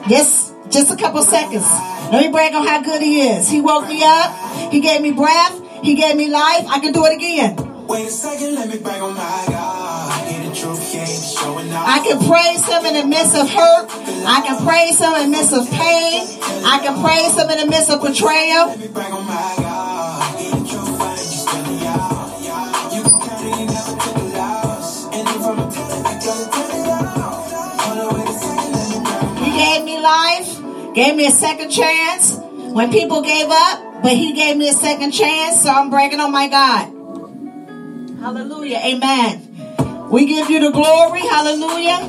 Speaker 4: Just, just a couple seconds. Let me brag on how good He is. He woke me up. He gave me breath. He gave me life. I can do it again.
Speaker 2: Wait a second, let me brag on my God. Hear the truth, he showing off.
Speaker 4: I can praise Him in the midst of hurt. I can praise Him in the midst of pain. I can praise Him in the midst of betrayal.
Speaker 2: Brag on my God. Hear the truth, I ain't y'all. Can never took a loss. And if I'ma I gotta tell it all.
Speaker 4: Gave me life, gave me a second chance when people gave up, but He gave me a second chance, so I'm bragging on oh my God. Hallelujah. Amen. We give you the glory. Hallelujah.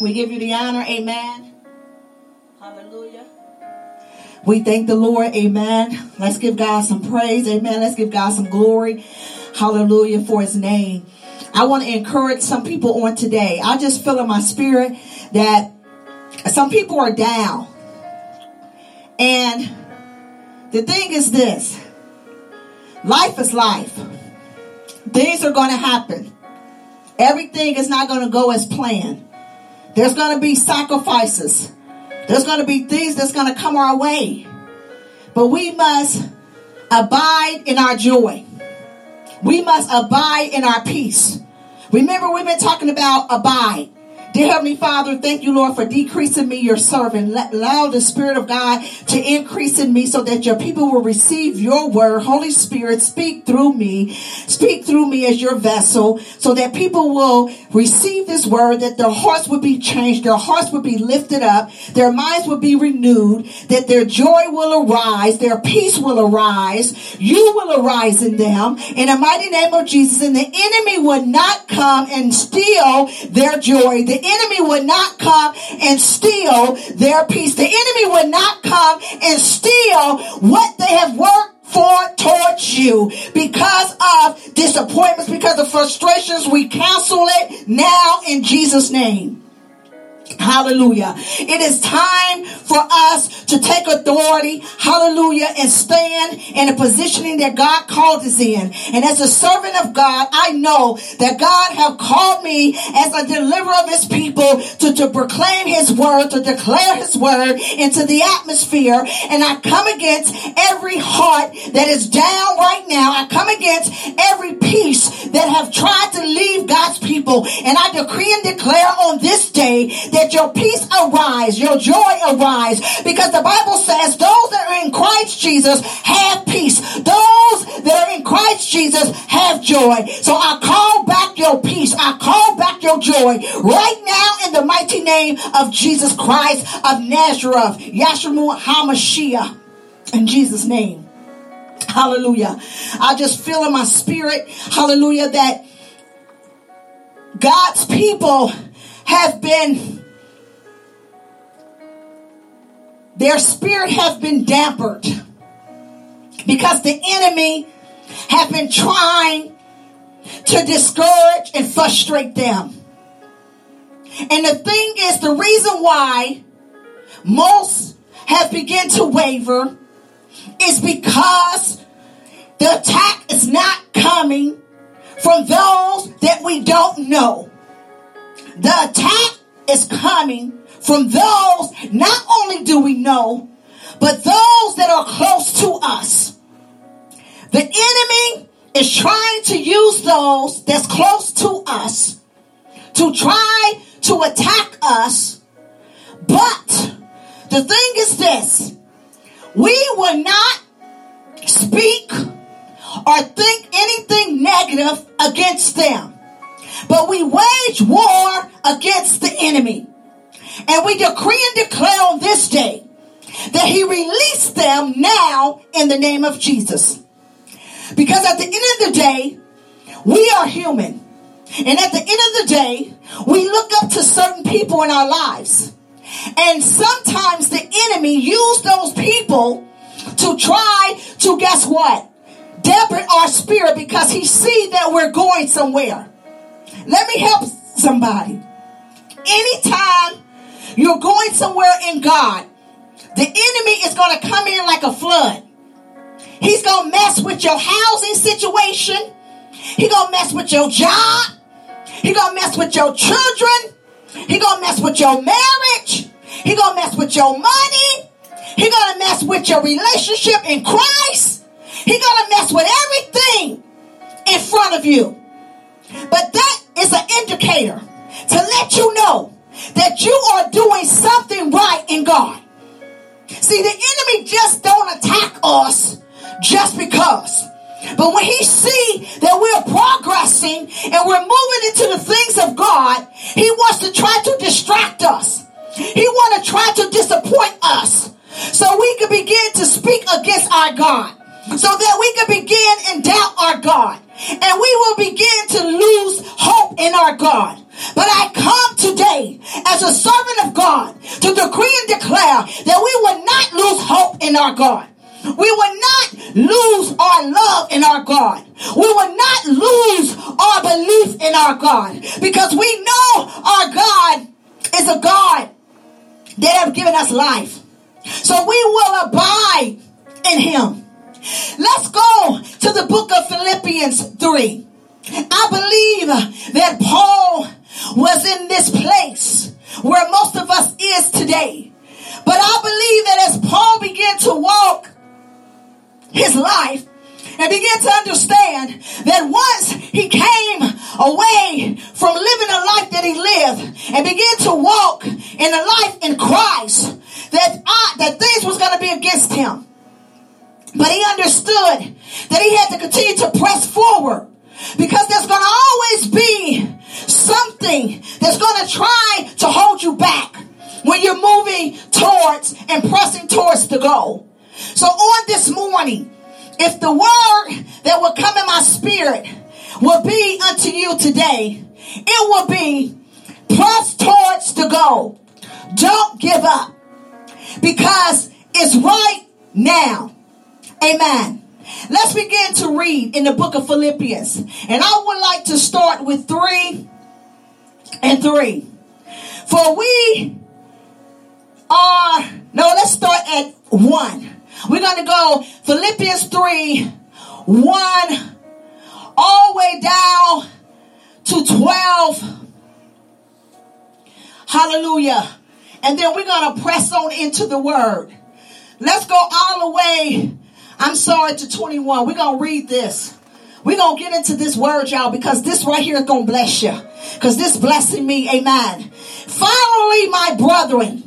Speaker 4: We give you the honor. Amen. Hallelujah. We thank the Lord. Amen. Let's give God some praise. Amen. Let's give God some glory. Hallelujah for his name. I want to encourage some people on today. I just feel in my spirit that some people are down. And The thing is this life is life. Things are going to happen. Everything is not going to go as planned. There's going to be sacrifices. There's going to be things that's going to come our way. But we must abide in our joy. We must abide in our peace. Remember, we've been talking about abide. Dear Heavenly Father, thank you, Lord, for decreasing me, your servant. Let, allow the Spirit of God to increase in me so that your people will receive your word. Holy Spirit, speak through me. Speak through me as your vessel so that people will receive this word, that their hearts would be changed, their hearts would be lifted up, their minds would be renewed, that their joy will arise, their peace will arise, you will arise in them. In the mighty name of Jesus, and the enemy would not come and steal their joy. The enemy would not come and steal their peace. The enemy would not come and steal what they have worked for towards you because of disappointments, because of frustrations. We cancel it now in Jesus' name. Hallelujah. It is time for us to take authority, hallelujah, and stand in a positioning that God called us in. And as a servant of God, I know that God have called me as a deliverer of his people to, to proclaim his word, to declare his word into the atmosphere. And I come against every heart that is down right now. I come against every piece that have tried to leave God's people. And I decree and declare on this day that your peace arise, your joy arise, because the Bible says those that are in Christ Jesus have peace. Those that are in Christ Jesus have joy. So I call back your peace. I call back your joy right now in the mighty name of Jesus Christ of Nazareth, Yahshua HaMashiach, in Jesus' name. Hallelujah. I just feel in my spirit, hallelujah, that God's people have been their spirit has been dampered because the enemy have been trying to discourage and frustrate them. And the thing is, the reason why most have begun to waver is because the attack is not coming from those that we don't know. The attack is coming from those not only do we know, but those that are close to us. The enemy is trying to use those that's close to us to try to attack us. But the thing is this we will not speak or think anything negative against them, but we wage war against the enemy. And we decree and declare on this day that he released them now in the name of Jesus. Because at the end of the day, we are human. And at the end of the day, we look up to certain people in our lives. And sometimes the enemy use those people to try to guess what? Dampen our spirit because he see that we're going somewhere. Let me help somebody. Anytime you're going somewhere in God. The enemy is going to come in like a flood. He's going to mess with your housing situation. He's going to mess with your job. He's going to mess with your children. He's going to mess with your marriage. He's going to mess with your money. He's going to mess with your relationship in Christ. He's going to mess with everything in front of you. But that is an indicator to let you know that you are doing something right in God. See, the enemy just don't attack us just because. But when he see that we're progressing and we're moving into the things of God, he wants to try to distract us. He want to try to disappoint us so we can begin to speak against our God. So that we can begin and doubt our God. And we will begin to lose hope in our God. But I come today as a servant of God to decree and declare that we will not lose hope in our God. We will not lose our love in our God. We will not lose our belief in our God because we know our God is a God that have given us life. So we will abide in him. Let's go to the book of Philippians 3. I believe that Paul was in this place where most of us is today. But I believe that as Paul began to walk his life, and began to understand that once he came away from living a life that he lived and began to walk in a life in Christ, that I, that things was going to be against him. But he understood that he had to continue to press forward because there's going to always be something that's going to try to hold you back when you're moving towards and pressing towards the goal. So on this morning, if the word that will come in my spirit will be unto you today, it will be press towards the goal. Don't give up because it's right now. Amen. Let's begin to read in the book of Philippians. And I would like to start with three and three. For we are, no, let's start at one. We're going to go Philippians 3 1 all the way down to 12. Hallelujah. And then we're going to press on into the word. Let's go all the way, I'm sorry, to 21. We're going to read this. We're going to get into this word, y'all, because this right here is going to bless you. Because this blessing me, amen. Finally, my brethren,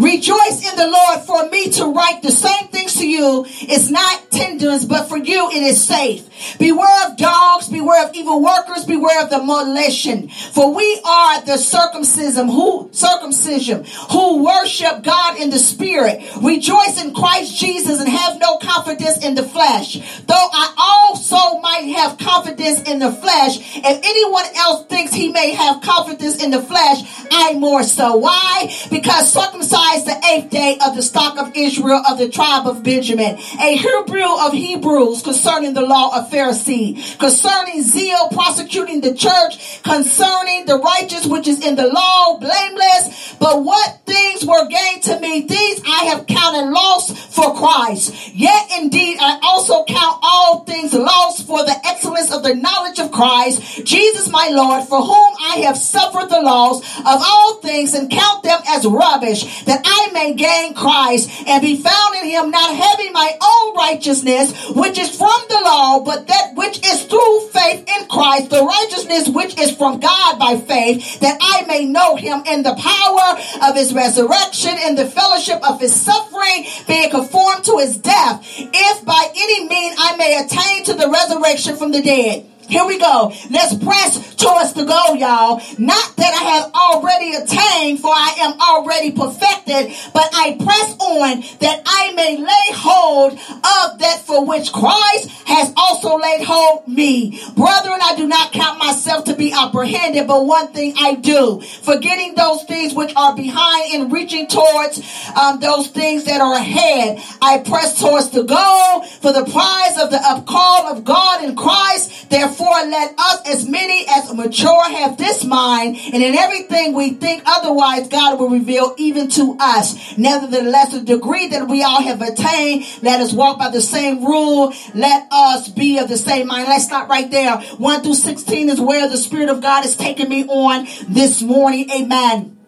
Speaker 4: Rejoice in the Lord for me to write the same things to you is not tenderness, but for you it is safe. Beware of dogs, beware of evil workers, beware of the molestation. For we are the circumcision who circumcision who worship God in the spirit. Rejoice in Christ Jesus and have no confidence in the flesh. Though I also might have confidence in the flesh, if anyone else thinks he may have confidence in the flesh, I more so. Why? Because circumcised the eighth day of the stock of Israel of the tribe of Benjamin, a Hebrew of Hebrews concerning the law of Pharisee, concerning zeal prosecuting the church, concerning the righteous which is in the law, blameless. But what things were gained to me, these I have counted loss for Christ. Yet indeed I also count all things lost for the excellence of the knowledge of Christ, Jesus my Lord, for whom I have suffered the loss of all things and count them as rubbish, that I may gain Christ and be found in him, not having my own righteousness, which is from the law, but that which is through faith in Christ, the righteousness which is from God by faith, that I may know him in the power of his resurrection, in the fellowship of his suffering, being conformed to his death, if by any mean I may attain to the resurrection from the dead. Here we go. Let's press towards the goal, y'all. Not that I have already attained, for I am already perfected, but I press on that I may lay hold of that for which Christ has also laid hold me. Brethren, I do not count myself to be apprehended, but one thing I do, forgetting those things which are behind and reaching towards um, those things that are ahead. I press towards the goal for the prize of the upcall of God in Christ. Therefore, Therefore, let us, as many as mature, have this mind, and in everything we think otherwise, God will reveal even to us. Nevertheless, the degree that we all have attained, let us walk by the same rule. Let us be of the same mind. Let's stop right there. 1 through 16 is where the Spirit of God is taking me on this morning. Amen.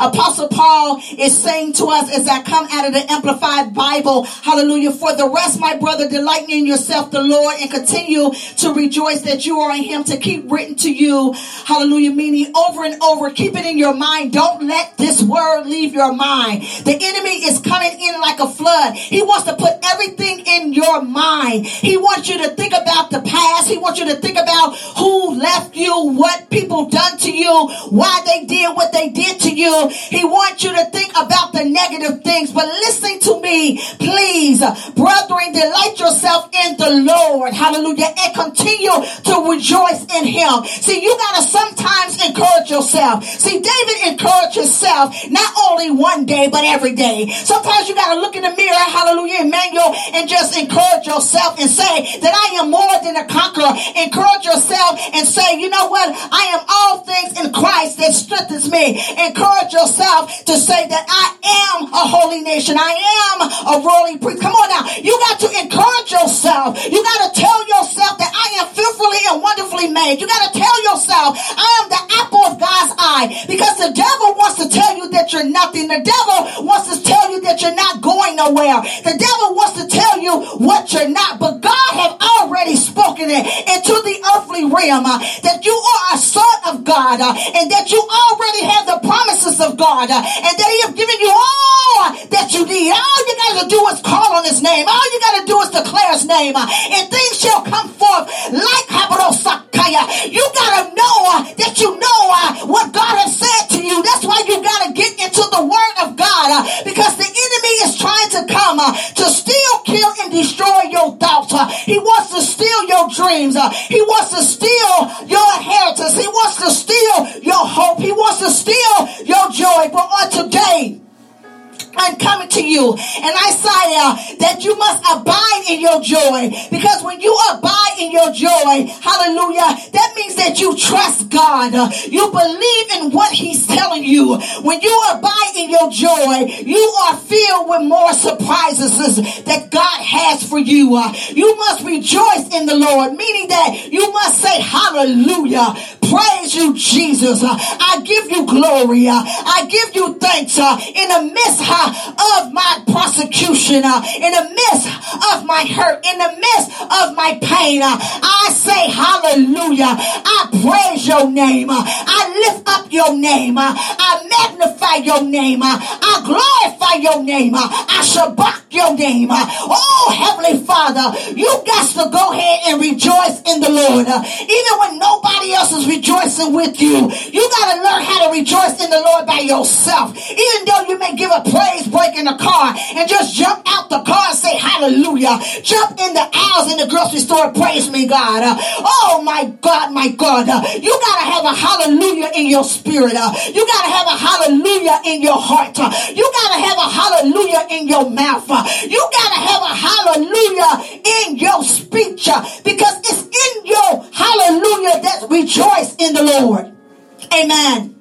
Speaker 4: Apostle Paul is saying to us as I come out of the Amplified Bible, hallelujah, for the rest, my brother, delight in yourself, the Lord, and continue to rejoice that you are in him to keep written to you, hallelujah, meaning over and over, keep it in your mind. Don't let this word leave your mind. The enemy is coming in like a flood. He wants to put everything in your mind. He wants you to think about the past. He wants you to think about who left you, what people done to you, why they did what they did to you. He wants you to think about the negative things. But listen to me, please, brethren, delight yourself in the Lord. Hallelujah. And continue to rejoice in him. See, you gotta sometimes encourage yourself. See, David encouraged himself not only one day, but every day. Sometimes you gotta look in the mirror, hallelujah, Emmanuel, and just encourage yourself and say that I am more than a conqueror. Encourage yourself and say, you know what? I am all things in Christ that strengthens me. Encourage yourself to say that I am a holy nation. I am a royal priest. Come on now. You got to encourage yourself. You got to tell yourself that I am fearfully and wonderfully made. You got to tell yourself I am the apple of God's eye because the devil wants to tell you that you're nothing. The devil wants to tell you that you're not going nowhere. The devil wants to tell you what you're not, but God have already spoken it into the earthly realm uh, that you are a son of God uh, and that you already have the promises of God uh, and that he have given you all that you need. All you got to do is call on his name. All you got to do is declare his name uh, and things shall come forth like Habarosakaya. You got to know uh, that you know what God has said to you. That's why you got to get into the word of God because the enemy is trying to come to steal, kill, and destroy your. Uh, he wants to steal your dreams. He wants to steal your inheritance. He wants to steal your hope. He wants to steal your joy. But on today, I'm coming to you. And Isaiah, that you must abide in your joy. Because when you abide in your joy, hallelujah, that means that you trust God. You believe in what he's telling you. When you abide in your joy, you are filled with more surprises that God has for you. You must rejoice in the Lord, meaning that you must say hallelujah. Praise you, Jesus. I give you glory. I give you thanks in the midst of my prosecution, uh, in the midst of my hurt, in the midst of my pain. Uh, I say hallelujah. I praise your name. Uh, I lift up your name. I magnify your name. I glorify your name. I shabach your name. Oh, Heavenly Father, you got to go ahead and rejoice in the Lord. Even when nobody else is rejoicing with you, you got to learn how to rejoice in the Lord by yourself. Even though you may give a praise break in the car and just jump out the car and say hallelujah. Jump in the aisles in the grocery store, praise me, God. Uh, oh my God, my God. Uh, you gotta have a hallelujah in your spirit. Uh, you gotta have a hallelujah in your heart. You gotta have a hallelujah in your mouth. You gotta have a hallelujah in your speech because it's in your hallelujah that rejoice in the Lord. Amen.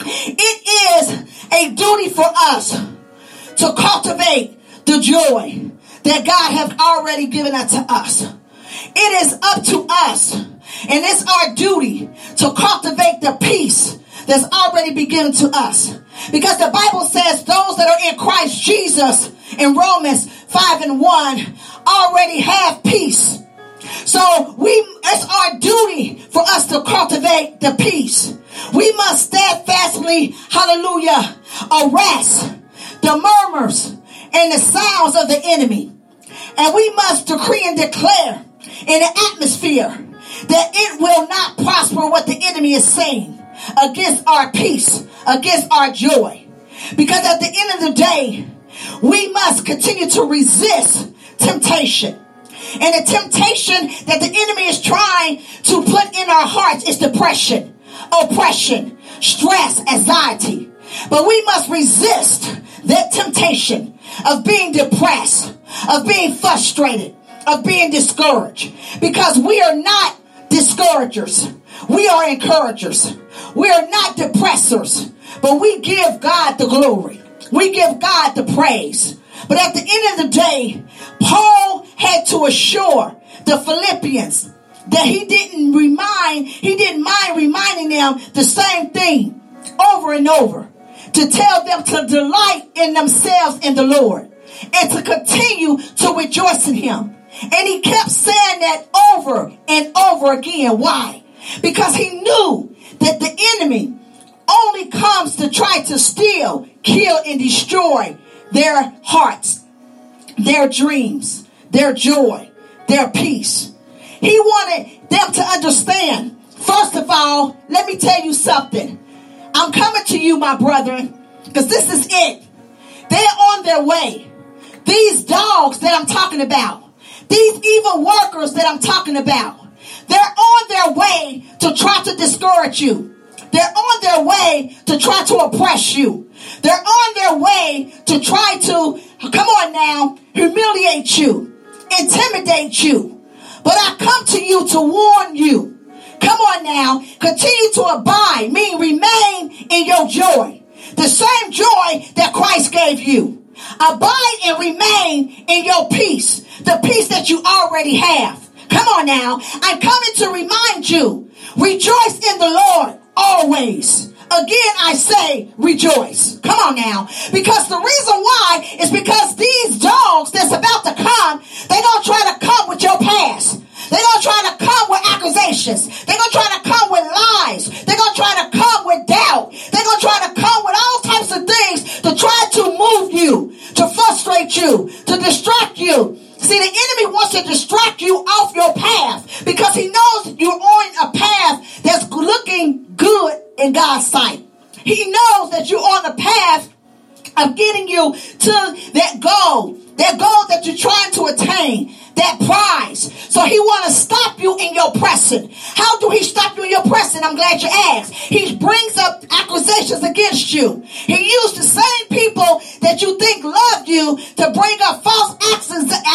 Speaker 4: It is a duty for us to cultivate the joy that God has already given unto us. It is up to us and it's our duty to cultivate the peace that's already given to us. Because the Bible says those that are in Christ Jesus in Romans 5 and 1 already have peace. So we, it's our duty for us to cultivate the peace. We must steadfastly, hallelujah, arrest the murmurs and the sounds of the enemy. And we must decree and declare in the atmosphere that it will not prosper what the enemy is saying against our peace, against our joy. Because at the end of the day, we must continue to resist temptation. And the temptation that the enemy is trying to put in our hearts is depression, oppression, stress, anxiety. But we must resist that temptation of being depressed, of being frustrated, of being discouraged. Because we are not discouragers. We are encouragers. We are not depressors, but we give God the glory. We give God the praise. But at the end of the day, Paul had to assure the Philippians that he didn't remind, he didn't mind reminding them the same thing over and over to tell them to delight in themselves in the Lord and to continue to rejoice in him. And he kept saying that over and over again. Why? Because he knew that the enemy only comes to try to steal, kill, and destroy their hearts, their dreams, their joy, their peace. He wanted them to understand. First of all, let me tell you something. I'm coming to you, my brethren, because this is it. They're on their way. These dogs that I'm talking about, these evil workers that I'm talking about, they're on their way to try to discourage you. They're on their way to try to oppress you. They're on their way to try to, come on now, humiliate you, intimidate you. But I come to you to warn you Come on now. Continue to abide, mean remain in your joy. The same joy that Christ gave you. Abide and remain in your peace. The peace that you already have. Come on now. I'm coming to remind you. Rejoice in the Lord always. Again, I say rejoice. Come on now. Because the reason why is because these dogs that's about to come, they don't try to come with your past. They're going to try to come with accusations. They're going to try to come with lies. They're going to try to come with doubt. They're going to try to come with all types of things to try to move you, to frustrate you, to distract you. See, the enemy wants to distract you off your path because he knows you're on a path that's looking good in God's sight. He knows that you're on the path of getting you to that goal, that goal that you're trying to attain that prize. So he want to stop you in your pressing. How do he stop you in your pressing? I'm glad you asked. He brings up accusations against you. He used the same people that you think loved you to bring up false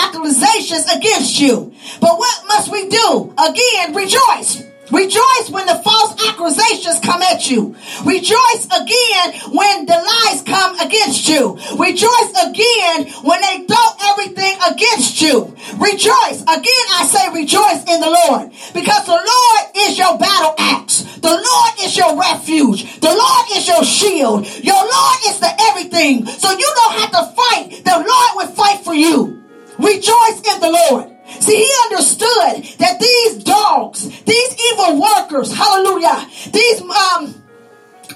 Speaker 4: accusations against you. But what must we do? Again, rejoice. Rejoice when the false accusations come at you. Rejoice again when the lies come against you. Rejoice again when they throw everything against you. Rejoice. Again, I say rejoice in the Lord because the Lord is your battle axe. The Lord is your refuge. The Lord is your shield. Your Lord is the everything. So you don't have to fight. The Lord will fight for you. Rejoice in the Lord. See, he understood that these dogs, these evil workers, hallelujah, these um,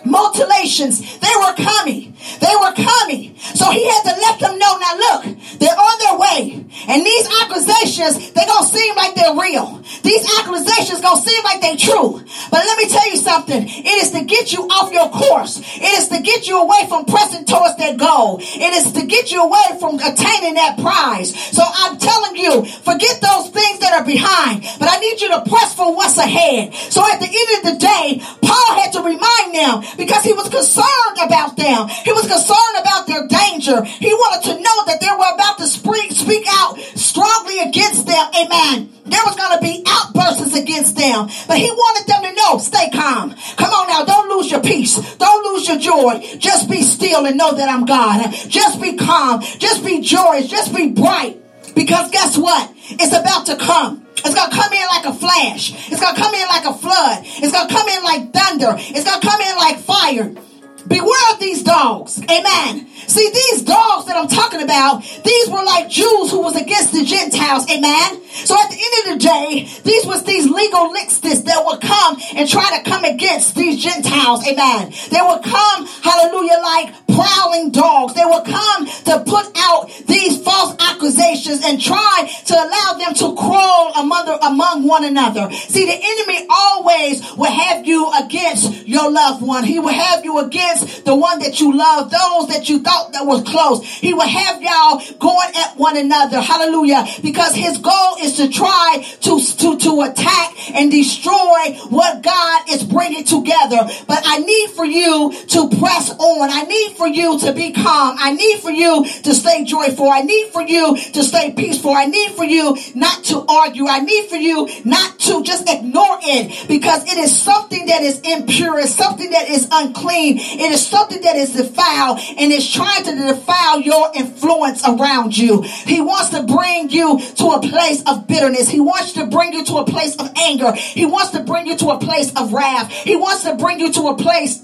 Speaker 4: mutilations, they were coming. They were coming. So he had to let them know, now look, they're on their way. And these accusations, they don't seem like they're real. These accusations gonna seem like they're true. But let me tell you something. It is to get you off your course. It is to get you away from pressing towards that goal. It is to get you away from attaining that prize. So I'm telling you, forget those things that are behind. But I need you to press for what's ahead. So at the end of the day, Paul had to remind them because he was concerned about them. He was concerned about their danger. He wanted to know that they were about to speak, speak out strongly against them. Amen. There was going to be outbursts against them. But he wanted them to know, stay calm. Come on now, don't lose your peace. Don't lose your joy. Just be still and know that I'm God. Just be calm. Just be joyous. Just be bright. Because guess what? It's about to come. It's going to come in like a flash. It's going to come in like a flood. It's going to come in like thunder. It's going to come in like fire. Beware of these dogs. Amen. See, these dogs that I'm talking about, these were like Jews who was against the Gentiles. Amen. So at the end of the day, these was these legalists that would come and try to come against these Gentiles. Amen. They would come, hallelujah, like prowling dogs. They would come to put out these false accusations and try to allow them to crawl among, among one another. See, the enemy always will have you against your loved one. He will have you against the one that you love, those that you thought that was close. He will have y'all going at one another. Hallelujah. Because his goal is to try to, to, to attack and destroy what God is bringing together. But I need for you to press on. I need for you to be calm. I need for you to stay joyful. I need for you to stay peaceful. I need for you not to argue. I need for you not to just ignore it because it is something that is impure. It's something that is unclean. It is something that is defiled and trying trying to defile your influence around you. He wants to bring you to a place of bitterness. He wants to bring you to a place of anger. He wants to bring you to a place of wrath. He wants to bring you to a place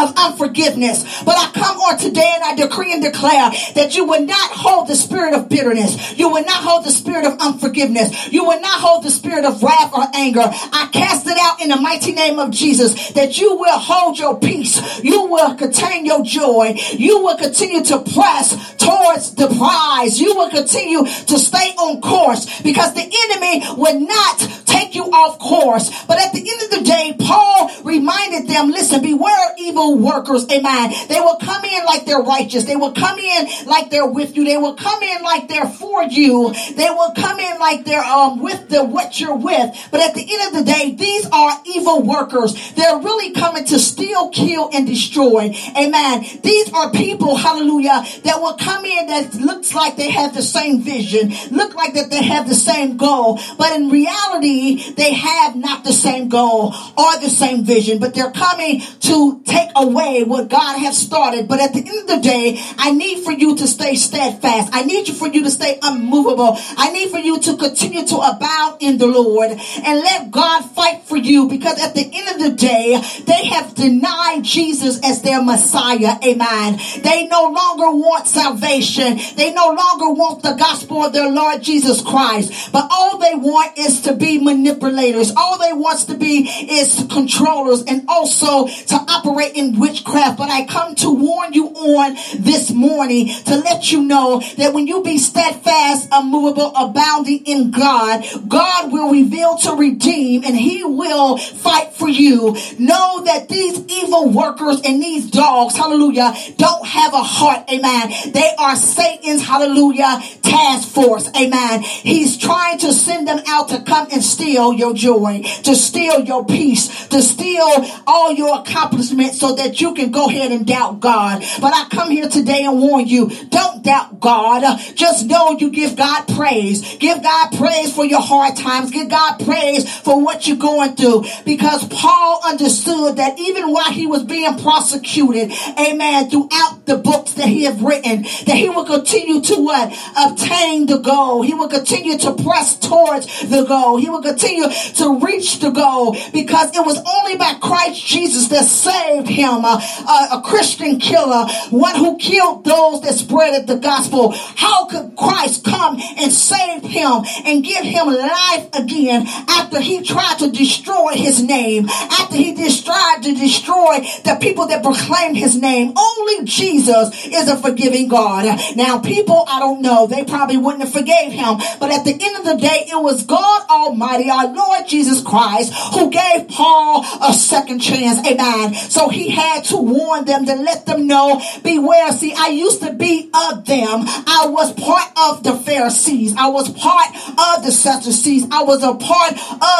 Speaker 4: of unforgiveness. But I come on today and I decree and declare that you will not hold the spirit of bitterness. You will not hold the spirit of unforgiveness. You will not hold the spirit of wrath or anger. I cast it out in the mighty name of Jesus that you will hold your peace. You will contain your joy. You will continue to press towards the prize. You will continue to stay on course because the enemy will not take you off course. But at the end of the day, Paul reminded them, listen, beware evil workers. Amen. They will come in like they're righteous. They will come in like they're with you. They will come in like they're for you. They will come in like they're um, with the what you're with. But at the end of the day, these are evil workers. They're really coming to steal, kill, and destroy. Amen. These are people, hallelujah, that will come in that looks like they have the same vision, look like that they have the same goal, but in reality, they have not the same goal or the same vision, but they're coming to take away what God has started. But at the end of the day, I need for you to stay steadfast. I need you for you to stay unmovable. I need for you to continue to abound in the Lord and let God fight for you because at the end of the day, they have denied Jesus as their Messiah. Amen. They no longer want salvation. They no longer want the gospel of their Lord Jesus Christ. But all they want is to be manipulators. All they want to be is controllers and also to operate in witchcraft. But I come to warn you on this morning to let you know that when you be steadfast, unmovable, abounding in God, God will reveal to redeem and he will fight for you. Know that these evil workers and these dogs, hallelujah, don't have a heart. Amen. They are Satan's, hallelujah, task force. Amen. He's trying to send them out to come and steal your joy, to steal your peace, to steal all your accomplishments so that you can go ahead and doubt God. But I come here today and warn you, don't doubt God. Just know you give God praise. Give God praise for your hard times. Give God praise for what you're going through. Because Paul understood that even while he was being prosecuted, amen, throughout the books that he had written, that he will continue to what? Obtain the goal. He will continue to press towards the goal. He will continue to reach the goal because it was only by Christ Jesus that saved him, a, a, a Christian killer, one who killed those that spreaded the gospel. How could Christ come and save him and give him life again after he tried to destroy his name, after he tried to destroy the people that proclaimed his name? Only Jesus is a forgiving God. Now, people, I don't know, they probably wouldn't have forgave him, but at the end of the day, it was God Almighty, our Lord Jesus Christ, who gave Paul a second chance. Amen. So he had to warn them to let them know, beware. See, I used to be of them. I was part of the Pharisees. I was part of the Sadducees. I was a part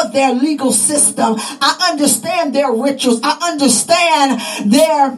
Speaker 4: of their legal system. I understand their rituals. I understand their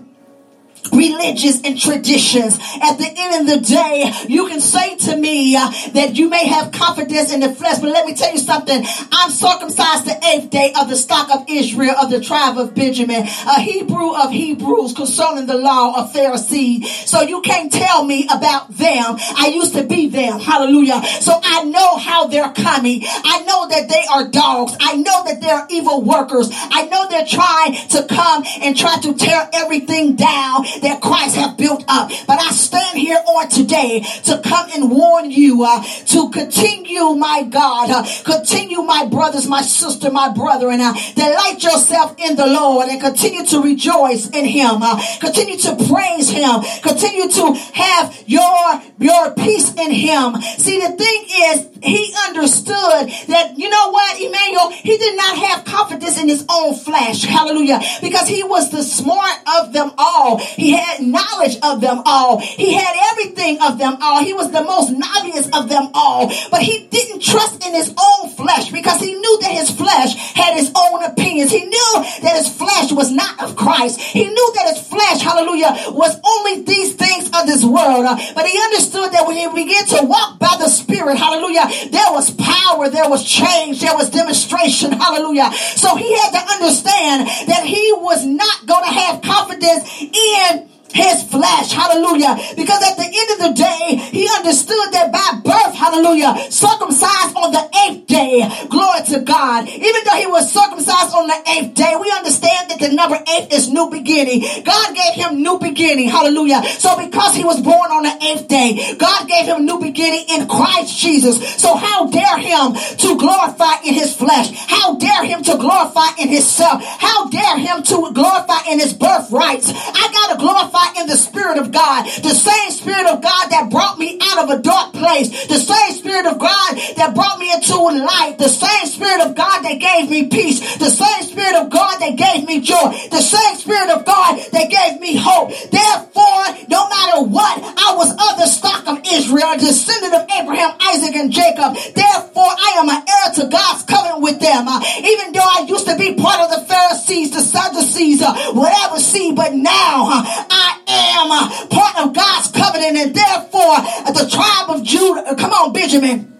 Speaker 4: religions and traditions. At the end of the day, you can say to me uh, that you may have confidence in the flesh, but let me tell you something. I'm circumcised the eighth day of the stock of Israel of the tribe of Benjamin, a Hebrew of Hebrews concerning the law of Pharisee. So you can't tell me about them. I used to be them. Hallelujah. So I know how they're coming. I know that they are dogs. I know that they're evil workers. I know they're trying to come and try to tear everything down that Christ have built up. But I stand here on today to come and warn you uh, to continue, my God, uh, continue, my brothers, my sister, my brother, and uh, delight yourself in the Lord and continue to rejoice in Him. Uh, continue to praise Him. Continue to have your your peace in Him. See, the thing is, he understood that you know what, Emmanuel, he did not have confidence in his own flesh. Hallelujah, because he was the smart of them all. He had knowledge of them all. He had everything of them all. He was the most novice of them all. But he didn't trust in his own flesh because he knew that his flesh had his own opinions. He knew that his flesh was not of Christ. He knew that his flesh, hallelujah, was only these things of this world. Uh, but he understood that when he began to walk by the Spirit, hallelujah, there was power, there was change, there was demonstration, hallelujah. So he had to understand that he was not going to have confidence in his flesh. Hallelujah. Because at the end of the day, he understood that by birth, hallelujah, circumcised on the eighth day. Glory to God. Even though he was circumcised on the eighth day, we understand that the number eight is new beginning. God gave him new beginning. Hallelujah. So because he was born on the eighth day, God gave him new beginning in Christ Jesus. So how dare him to glorify in his flesh? How dare him to glorify in himself? How dare him to glorify in his birthrights? I gotta glorify in the Spirit of God. The same Spirit of God that brought me out of a dark place. The same Spirit of God that brought me into light. The same Spirit of God that gave me peace. The same Spirit of God that gave me joy. The same Spirit of God that gave me hope. Therefore, no matter what, I was of the stock of Israel, descendant of Abraham, Isaac, and Jacob. Therefore, I am an heir to God's covenant with them. Uh, even though I used to be part of the Pharisees, the Sadducees, uh, whatever see, but now uh, I am uh, part of God's covenant and Therefore, the tribe of Judah, come on, Benjamin.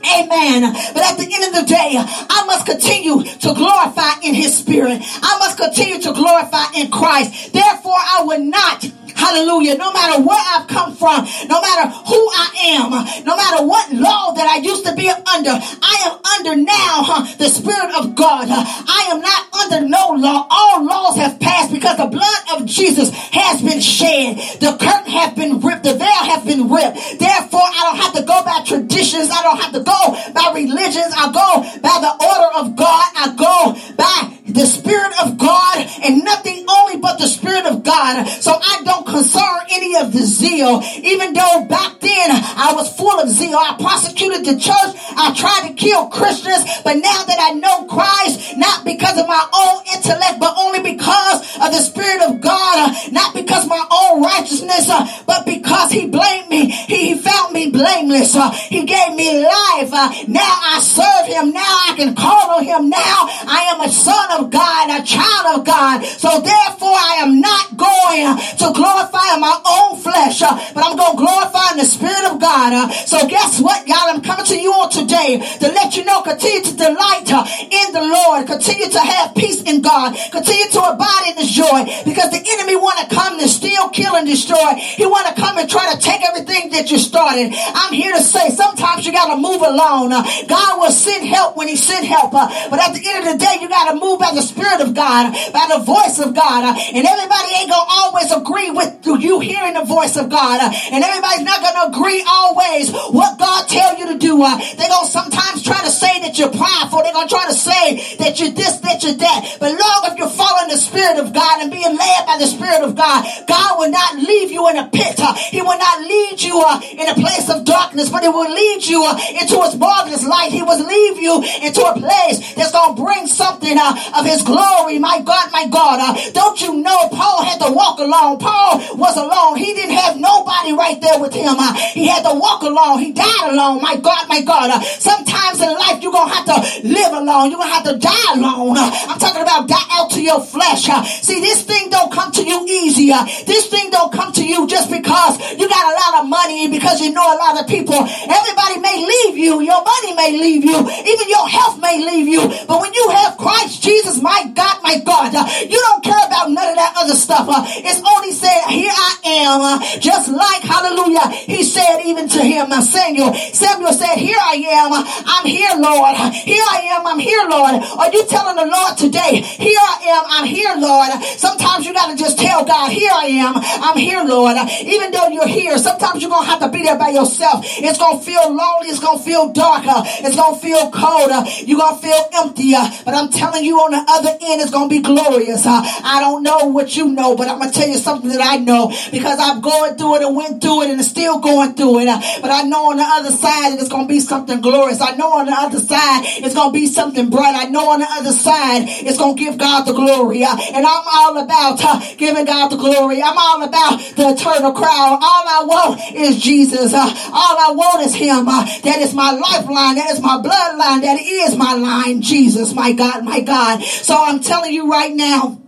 Speaker 4: Amen. But at the end of the day, I must continue to glorify in his spirit. I must continue to glorify in Christ. Therefore, I will not Hallelujah. No matter where I've come from, no matter who I am, no matter what law that I used to be under, I am under now huh, the Spirit of God. I am not under no law. All laws have passed because the blood of Jesus has been shed. The curtain has been ripped. The veil has been ripped. Therefore, I don't have to go by traditions. I don't have to go by religions. I go by the order of God. I go by the Spirit of God and nothing only but the Spirit of God. So I don't concern any of the zeal. Even though back then I was full of zeal, I prosecuted the church. I tried to kill Christians. But now that I know Christ, not because of my own intellect, but only because of the Spirit of God, uh, not because my own righteousness, uh, but because He blamed me. He, found me blameless. Uh, he gave me life. Now I serve Him. Now I can call on Him. Now I am a son of God, a child of God. So therefore, I am not going to glorify my own flesh, uh, but I'm going to glorify in the Spirit of God. Uh. So guess what, y'all? I'm coming to you all today to let you know, continue to delight uh, in the Lord, continue to have peace in God, continue to abide in His joy, because the enemy want to come to steal, kill, and destroy. He want to come and try to take everything that you started. I'm here to say, sometimes you got to move alone. God will send help when He send help, but at the end of the day, you got to move by the Spirit of God, by the voice of God. And everybody ain't going to always agree with you hearing the voice of God. Uh, and everybody's not going to agree always what God tell you to do. Uh. They're going to sometimes try to say that you're prideful. They're going to try to say that you're this, that you're that. But long if you're following the Spirit of God and being led by the Spirit of God, God will not leave you in a pit. Uh. He will not lead you in a place of darkness, but He will lead you into His marvelous light. He will leave you into a place that's going to bring something of His glory. My God, my God. Uh, don't you know Paul had to walk alone? Paul was alone. He didn't have nobody right there with him. He had to walk alone. He died alone. My God, my God. Sometimes in life you're going to have to live alone. You're going to have to die alone. I'm talking about die out to your flesh. See, this thing don't come to you easy. Uh, this thing don't come to you just because you got a lot of money because you know a lot of people. Everybody may leave you. Your money may leave you. Even your health may leave you. But when you have Christ Jesus, my God, my God. You don't care about none of that other stuff. It's only said, here I am. Uh, just like, hallelujah, he said even to him, uh, Samuel. Samuel said, here I am. Uh, I'm here, Lord. Here I am. I'm here, Lord. Are you telling the Lord today, here I am. I'm here, Lord. Sometimes you got to just tell God, here I am. I'm here, Lord. Even though you're here, sometimes you're going to have to be there by yourself. It's going to feel lonely. It's going to feel darker. Uh, it's going to feel colder. You're going to feel emptier. But I'm telling you on the other end it's going to be glorious. Uh, I don't know what you know, but I'm going to tell you something that I know because I'm going through it and went through it and still going through it. But I know on the other side it's going to be something glorious. I know on the other side it's going to be something bright. I know on the other side it's going to give God the glory. And I'm all about giving God the glory. I'm all about the eternal crown. All I want is Jesus. All I want is Him. That is my lifeline. That is my bloodline. That is my line. Jesus, my God, my God. So I'm telling you right now,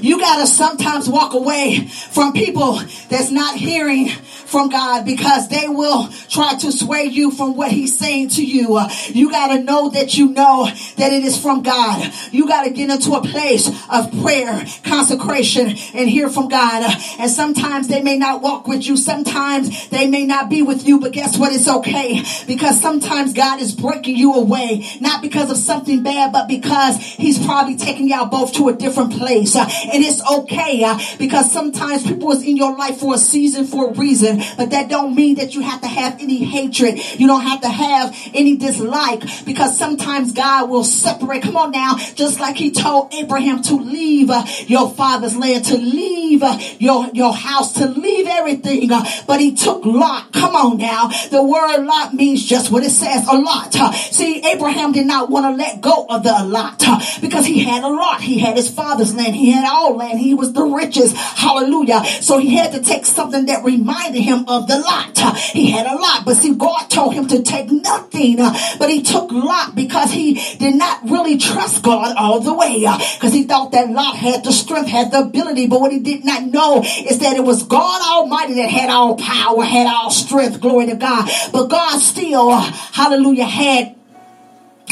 Speaker 4: you got to sometimes walk away from people that's not hearing from God because they will try to sway you from what he's saying to you. Uh, you got to know that you know that it is from God. You got to get into a place of prayer, consecration, and hear from God. Uh, and sometimes they may not walk with you. Sometimes they may not be with you, but guess what? It's okay because sometimes God is breaking you away, not because of something bad, but because he's probably taking y'all both to a different place. Uh, and it's okay because sometimes people is in your life for a season, for a reason. But that don't mean that you have to have any hatred. You don't have to have any dislike because sometimes God will separate. Come on now. Just like he told Abraham to leave uh, your father's land, to leave uh, your, your house, to leave everything. Uh, but he took Lot. Come on now. The word Lot means just what it says, a lot. Uh, see, Abraham did not want to let go of the lot uh, because he had a lot. He had his father's land. He had all land. He was the richest. Hallelujah. So he had to take something that reminded him him of the lot. He had a lot, but see, God told him to take nothing, uh, but he took Lot because he did not really trust God all the way uh, because he thought that Lot had the strength, had the ability, but what he did not know is that it was God Almighty that had all power, had all strength, glory to God. But God still, uh, hallelujah, had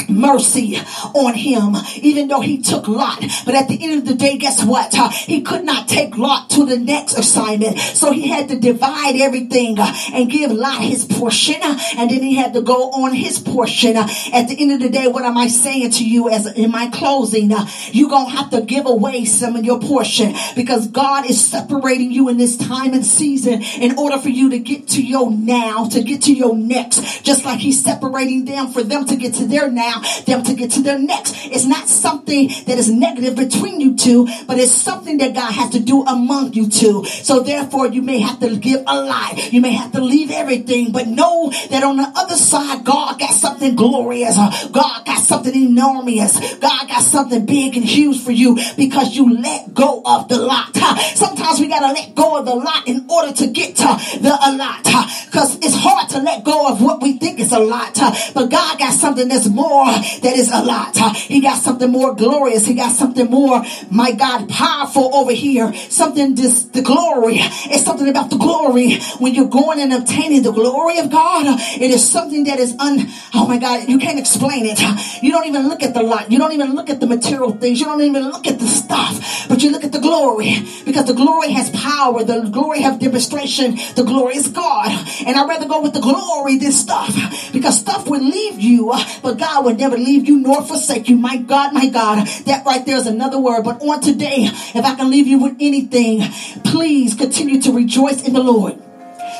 Speaker 4: mercy on him, even though he took Lot. But at the end of the day, guess what? Uh, he could not take Lot to the next assignment. So he had to divide everything uh, and give Lot his portion. Uh, and then he had to go on his portion. At the end of the day, what am I saying to you as in my closing? You're going to have to give away some of your portion because God is separating you in this time and season in order for you to get to your now, to get to your next. Just like he's separating them for them to get to their now now them to get to their next. It's not something that is negative between you two, but it's something that God has to do among you two. So therefore, you may have to give a lie. You may have to leave everything, but know that on the other side, God got something glorious. God got something enormous. God got something big and huge for you because you let go of the lot. Sometimes we got to let go of the lot in order to get to the a lot because it's hard to let go of what we think is a lot. But God got something that's more more that is a lot. He got something more glorious. He got something more, my God, powerful over here. Something this the glory. It's something about the glory. When you're going and obtaining the glory of God, it is something that is un oh my God, you can't explain it. You don't even look at the lot. You don't even look at the material things. You don't even look at the stuff. But you look at the glory. Because the glory has power. The glory have demonstration. The glory is God. And I'd rather go with the glory than stuff. Because stuff will leave you. But God would never leave you nor forsake you. My God, my God, that right there is another word. But on today, if I can leave you with anything, please continue to rejoice in the Lord.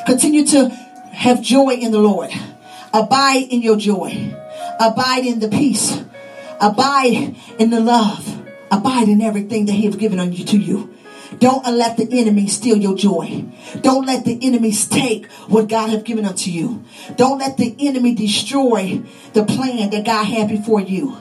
Speaker 4: Continue to have joy in the Lord. Abide in your joy. Abide in the peace. Abide in the love. Abide in everything that He has given unto to you. Don't let the enemy steal your joy. Don't let the enemies take what God have given unto you. Don't let the enemy destroy the plan that God had before you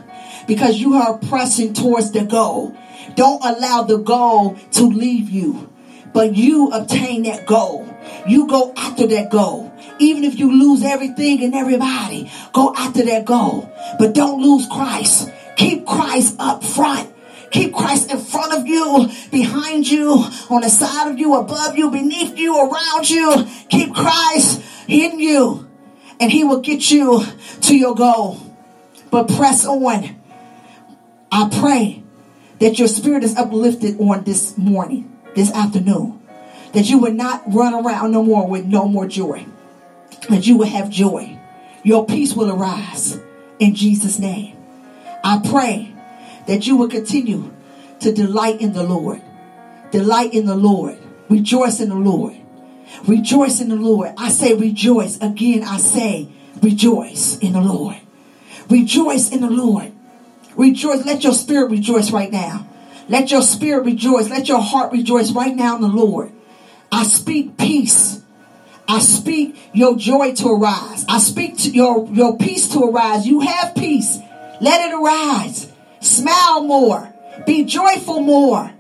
Speaker 4: because you are pressing towards the goal. Don't allow the goal to leave you, but you obtain that goal. You go after that goal. Even if you lose everything and everybody, go after that goal. But don't lose Christ. Keep Christ up front. Keep Christ in front of you, behind you, on the side of you, above you, beneath you, around you. Keep Christ in you, and He will get you to your goal. But press on. I pray that your spirit is uplifted on this morning, this afternoon. That you would not run around no more with no more joy. That you will have joy. Your peace will arise in Jesus' name. I pray that you will continue to delight in the Lord. Delight in the Lord. Rejoice in the Lord. Rejoice in the Lord. I say rejoice. Again, I say rejoice in the Lord. Rejoice in the Lord. Rejoice. Let your spirit rejoice right now. Let your spirit rejoice. Let your heart rejoice right now in the Lord. I speak peace. I speak your joy to arise. I speak to your, your peace to arise. You have peace. Let it arise. Smile more. Be joyful more.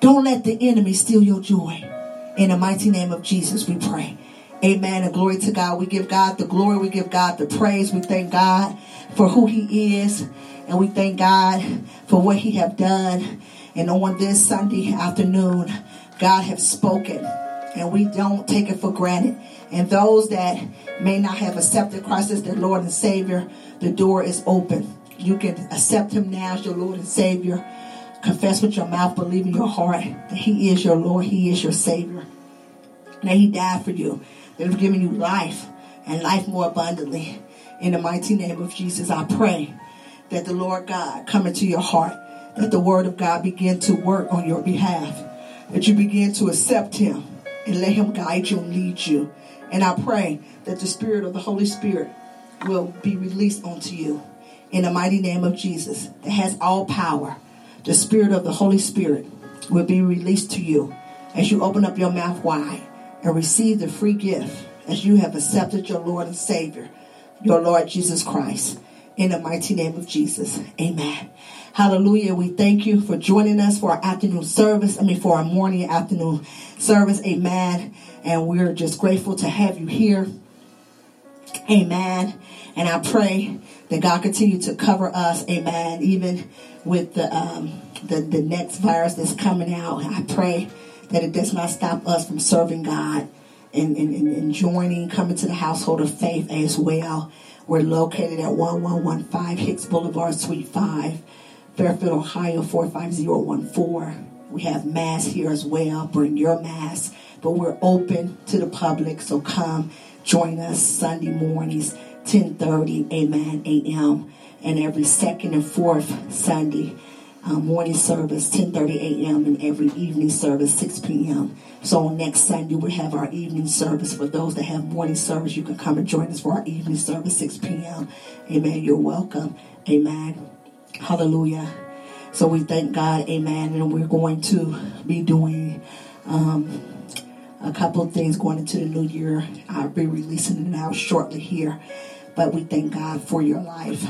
Speaker 4: Don't let the enemy steal your joy. In the mighty name of Jesus, we pray. Amen. And glory to God. We give God the glory. We give God the praise. We thank God for who he is. And we thank God for what he have done. And on this Sunday afternoon, God has spoken. And we don't take it for granted. And those that may not have accepted Christ as their Lord and Savior, the door is open. You can accept him now as your Lord and Savior. Confess with your mouth, believe in your heart that he is your Lord, he is your Savior. That he died for you. That he's given you life and life more abundantly. In the mighty name of Jesus, I pray that the Lord God come into your heart, that the word of God begin to work on your behalf, that you begin to accept him and let him guide you and lead you. And I pray that the spirit of the Holy Spirit will be released onto you in the mighty name of Jesus that has all power. The Spirit of the Holy Spirit will be released to you as you open up your mouth wide and receive the free gift as you have accepted your Lord and Savior, your Lord Jesus Christ. in the mighty name of Jesus. Amen. Hallelujah. We thank you for joining us for our afternoon service. I mean, for our morning afternoon service. Amen. And we're just grateful to have you here. Amen. And I pray that God continue to cover us. Amen. Even with the, um, the, the next virus that's coming out. I pray that it does not stop us from serving God and, and, and joining, coming to the household of faith as well. We're located at 1115 Hicks Boulevard, Suite 5, Fairfield, Ohio 45014. We have mass here as well. Bring your mass, but we're open to the public, so come join us Sunday mornings, 10:30, Amen, a.m. and every second and fourth Sunday um, morning service, 10:30 a.m. and every evening service, 6 p.m. So next Sunday we have our evening service. For those that have morning service, you can come and join us for our evening service, 6 p.m. Amen. You're welcome. Amen. Hallelujah. So we thank God. Amen. And we're going to be doing um, a couple of things going into the new year. I'll be releasing it out shortly here. But we thank God for your life.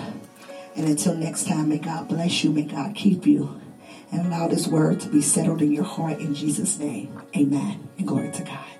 Speaker 4: And until next time, may God bless you. May God keep you. And allow this word to be settled in your heart in Jesus' name. Amen. And glory to God.